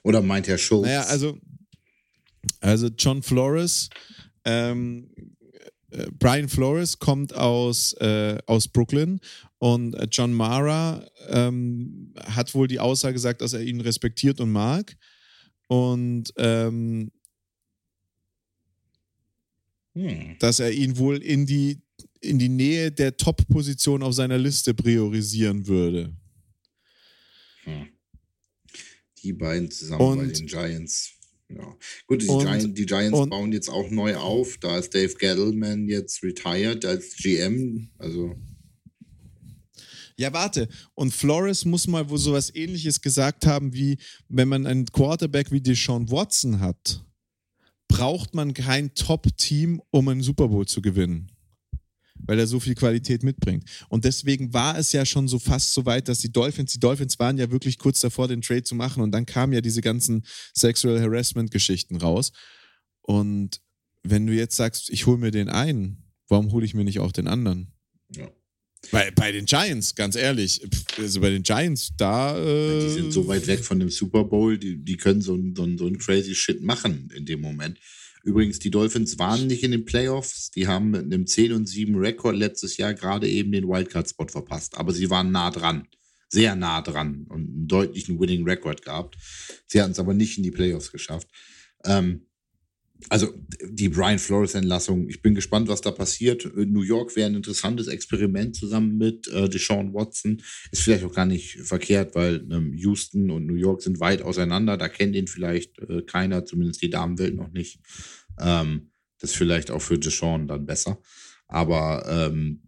Oder meint Herr Schulz? Naja, also, also John Flores ähm, äh, Brian Flores kommt aus, äh, aus Brooklyn und äh, John Mara ähm, hat wohl die Aussage gesagt, dass er ihn respektiert und mag. Und ähm, hm. dass er ihn wohl in die, in die Nähe der Top-Position auf seiner Liste priorisieren würde. Hm. Die beiden zusammen und, bei den Giants. Ja. Gut, die, und, Giants, die Giants und, bauen jetzt auch neu auf. Da ist Dave Gettleman jetzt retired als GM. Also. Ja, warte. Und Flores muss mal wo sowas ähnliches gesagt haben, wie wenn man einen Quarterback wie Deshaun Watson hat, braucht man kein Top-Team, um einen Super Bowl zu gewinnen weil er so viel Qualität mitbringt. Und deswegen war es ja schon so fast so weit, dass die Dolphins, die Dolphins waren ja wirklich kurz davor, den Trade zu machen und dann kamen ja diese ganzen Sexual Harassment-Geschichten raus. Und wenn du jetzt sagst, ich hole mir den einen, warum hole ich mir nicht auch den anderen? Ja. Bei, bei den Giants, ganz ehrlich, also bei den Giants, da. Äh die sind so weit weg von dem Super Bowl, die, die können so, so, so ein crazy Shit machen in dem Moment. Übrigens, die Dolphins waren nicht in den Playoffs. Die haben mit einem 10 und 7 Rekord letztes Jahr gerade eben den Wildcard-Spot verpasst. Aber sie waren nah dran. Sehr nah dran und einen deutlichen Winning Record gehabt. Sie hatten es aber nicht in die Playoffs geschafft. Ähm, also die Brian Flores-Entlassung, ich bin gespannt, was da passiert. New York wäre ein interessantes Experiment zusammen mit äh, Deshaun Watson. Ist vielleicht auch gar nicht verkehrt, weil ähm, Houston und New York sind weit auseinander. Da kennt ihn vielleicht äh, keiner, zumindest die Damenwelt noch nicht. Ähm, das ist vielleicht auch für Deshaun dann besser. Aber ähm,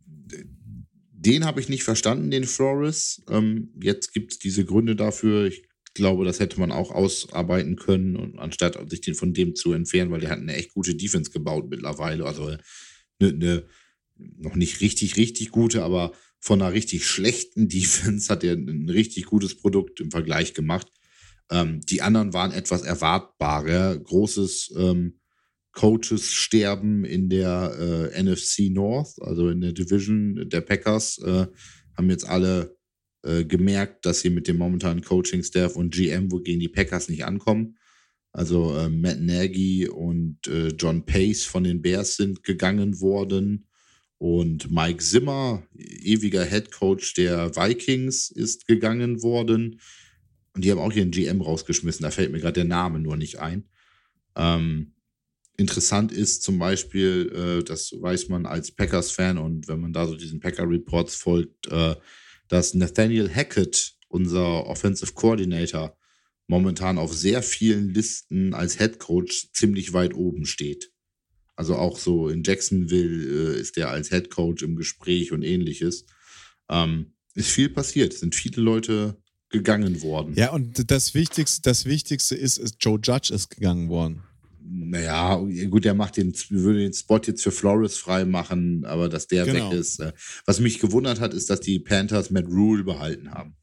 den habe ich nicht verstanden, den Flores. Ähm, jetzt gibt es diese Gründe dafür. Ich glaube, das hätte man auch ausarbeiten können, und anstatt sich den von dem zu entfernen, weil der hat eine echt gute Defense gebaut mittlerweile. Also eine, eine noch nicht richtig, richtig gute, aber von einer richtig schlechten Defense hat er ein richtig gutes Produkt im Vergleich gemacht. Ähm, die anderen waren etwas erwartbarer. Großes ähm, Coaches-Sterben in der äh, NFC North, also in der Division der Packers, äh, haben jetzt alle äh, gemerkt, dass sie mit dem momentanen Coaching-Staff und GM wo gegen die Packers nicht ankommen. Also äh, Matt Nagy und äh, John Pace von den Bears sind gegangen worden. Und Mike Zimmer, ewiger Head Coach der Vikings, ist gegangen worden. Und die haben auch ihren GM rausgeschmissen. Da fällt mir gerade der Name nur nicht ein. Ähm, interessant ist zum Beispiel, äh, das weiß man als Packers-Fan und wenn man da so diesen Packer-Reports folgt, äh, dass Nathaniel Hackett, unser Offensive Coordinator, momentan auf sehr vielen Listen als Head Coach ziemlich weit oben steht. Also auch so in Jacksonville äh, ist er als Head Coach im Gespräch und ähnliches. Ähm, ist viel passiert, sind viele Leute gegangen worden. Ja, und das Wichtigste, das Wichtigste ist, ist Joe Judge ist gegangen worden naja, gut, der macht den, würde den Spot jetzt für Flores frei machen, aber dass der genau. weg ist. Äh, was mich gewundert hat, ist, dass die Panthers Matt Rule behalten haben.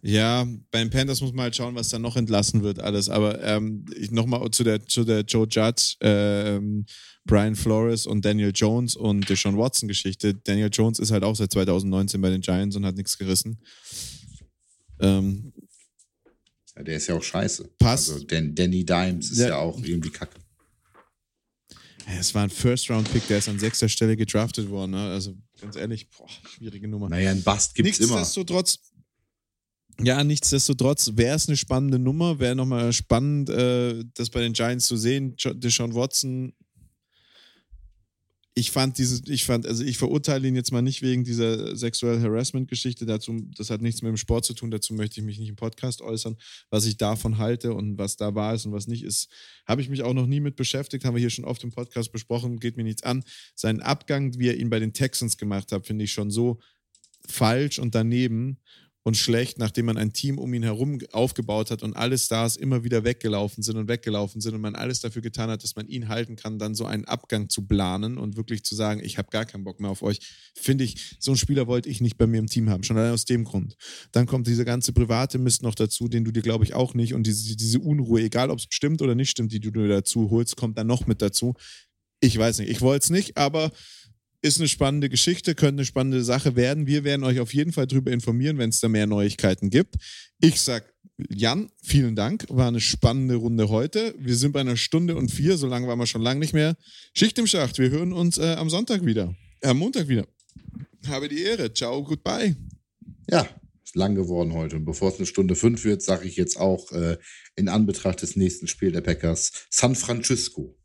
Ja, bei den Panthers muss man halt schauen, was da noch entlassen wird, alles. Aber ähm, nochmal zu der, zu der Joe Judge, ähm, Brian Flores und Daniel Jones und Deshaun Watson Geschichte. Daniel Jones ist halt auch seit 2019 bei den Giants und hat nichts gerissen. Ähm, ja, der ist ja auch scheiße. Passt. Also Dan Danny Dimes ist ja, ja auch irgendwie kacke. Es war ein First-Round-Pick, der ist an sechster Stelle gedraftet worden. Ne? Also ganz ehrlich, boah, schwierige Nummer. Naja, ein Bast gibt es immer. Nichtsdestotrotz, ja, nichtsdestotrotz wäre es eine spannende Nummer. Wäre nochmal spannend, äh, das bei den Giants zu sehen. Deshaun Watson ich fand dieses, ich fand, also ich verurteile ihn jetzt mal nicht wegen dieser Sexual Harassment-Geschichte. Dazu, das hat nichts mit dem Sport zu tun, dazu möchte ich mich nicht im Podcast äußern. Was ich davon halte und was da war ist und was nicht ist, habe ich mich auch noch nie mit beschäftigt, haben wir hier schon oft im Podcast besprochen, geht mir nichts an. Seinen Abgang, wie er ihn bei den Texans gemacht hat, finde ich schon so falsch und daneben und schlecht, nachdem man ein Team um ihn herum aufgebaut hat und alle Stars immer wieder weggelaufen sind und weggelaufen sind und man alles dafür getan hat, dass man ihn halten kann, dann so einen Abgang zu planen und wirklich zu sagen, ich habe gar keinen Bock mehr auf euch, finde ich, so einen Spieler wollte ich nicht bei mir im Team haben, schon allein aus dem Grund. Dann kommt dieser ganze private Mist noch dazu, den du dir, glaube ich, auch nicht und diese, diese Unruhe, egal ob es stimmt oder nicht stimmt, die du dir dazu holst, kommt dann noch mit dazu. Ich weiß nicht, ich wollte es nicht, aber ist eine spannende Geschichte, könnte eine spannende Sache werden. Wir werden euch auf jeden Fall darüber informieren, wenn es da mehr Neuigkeiten gibt. Ich sag Jan, vielen Dank. War eine spannende Runde heute. Wir sind bei einer Stunde und vier, so lange waren wir schon lange nicht mehr. Schicht im Schacht. Wir hören uns äh, am Sonntag wieder. Äh, am Montag wieder. Habe die Ehre. Ciao, goodbye. Ja, ist lang geworden heute. Und bevor es eine Stunde fünf wird, sage ich jetzt auch äh, in Anbetracht des nächsten Spiels der Packers San Francisco.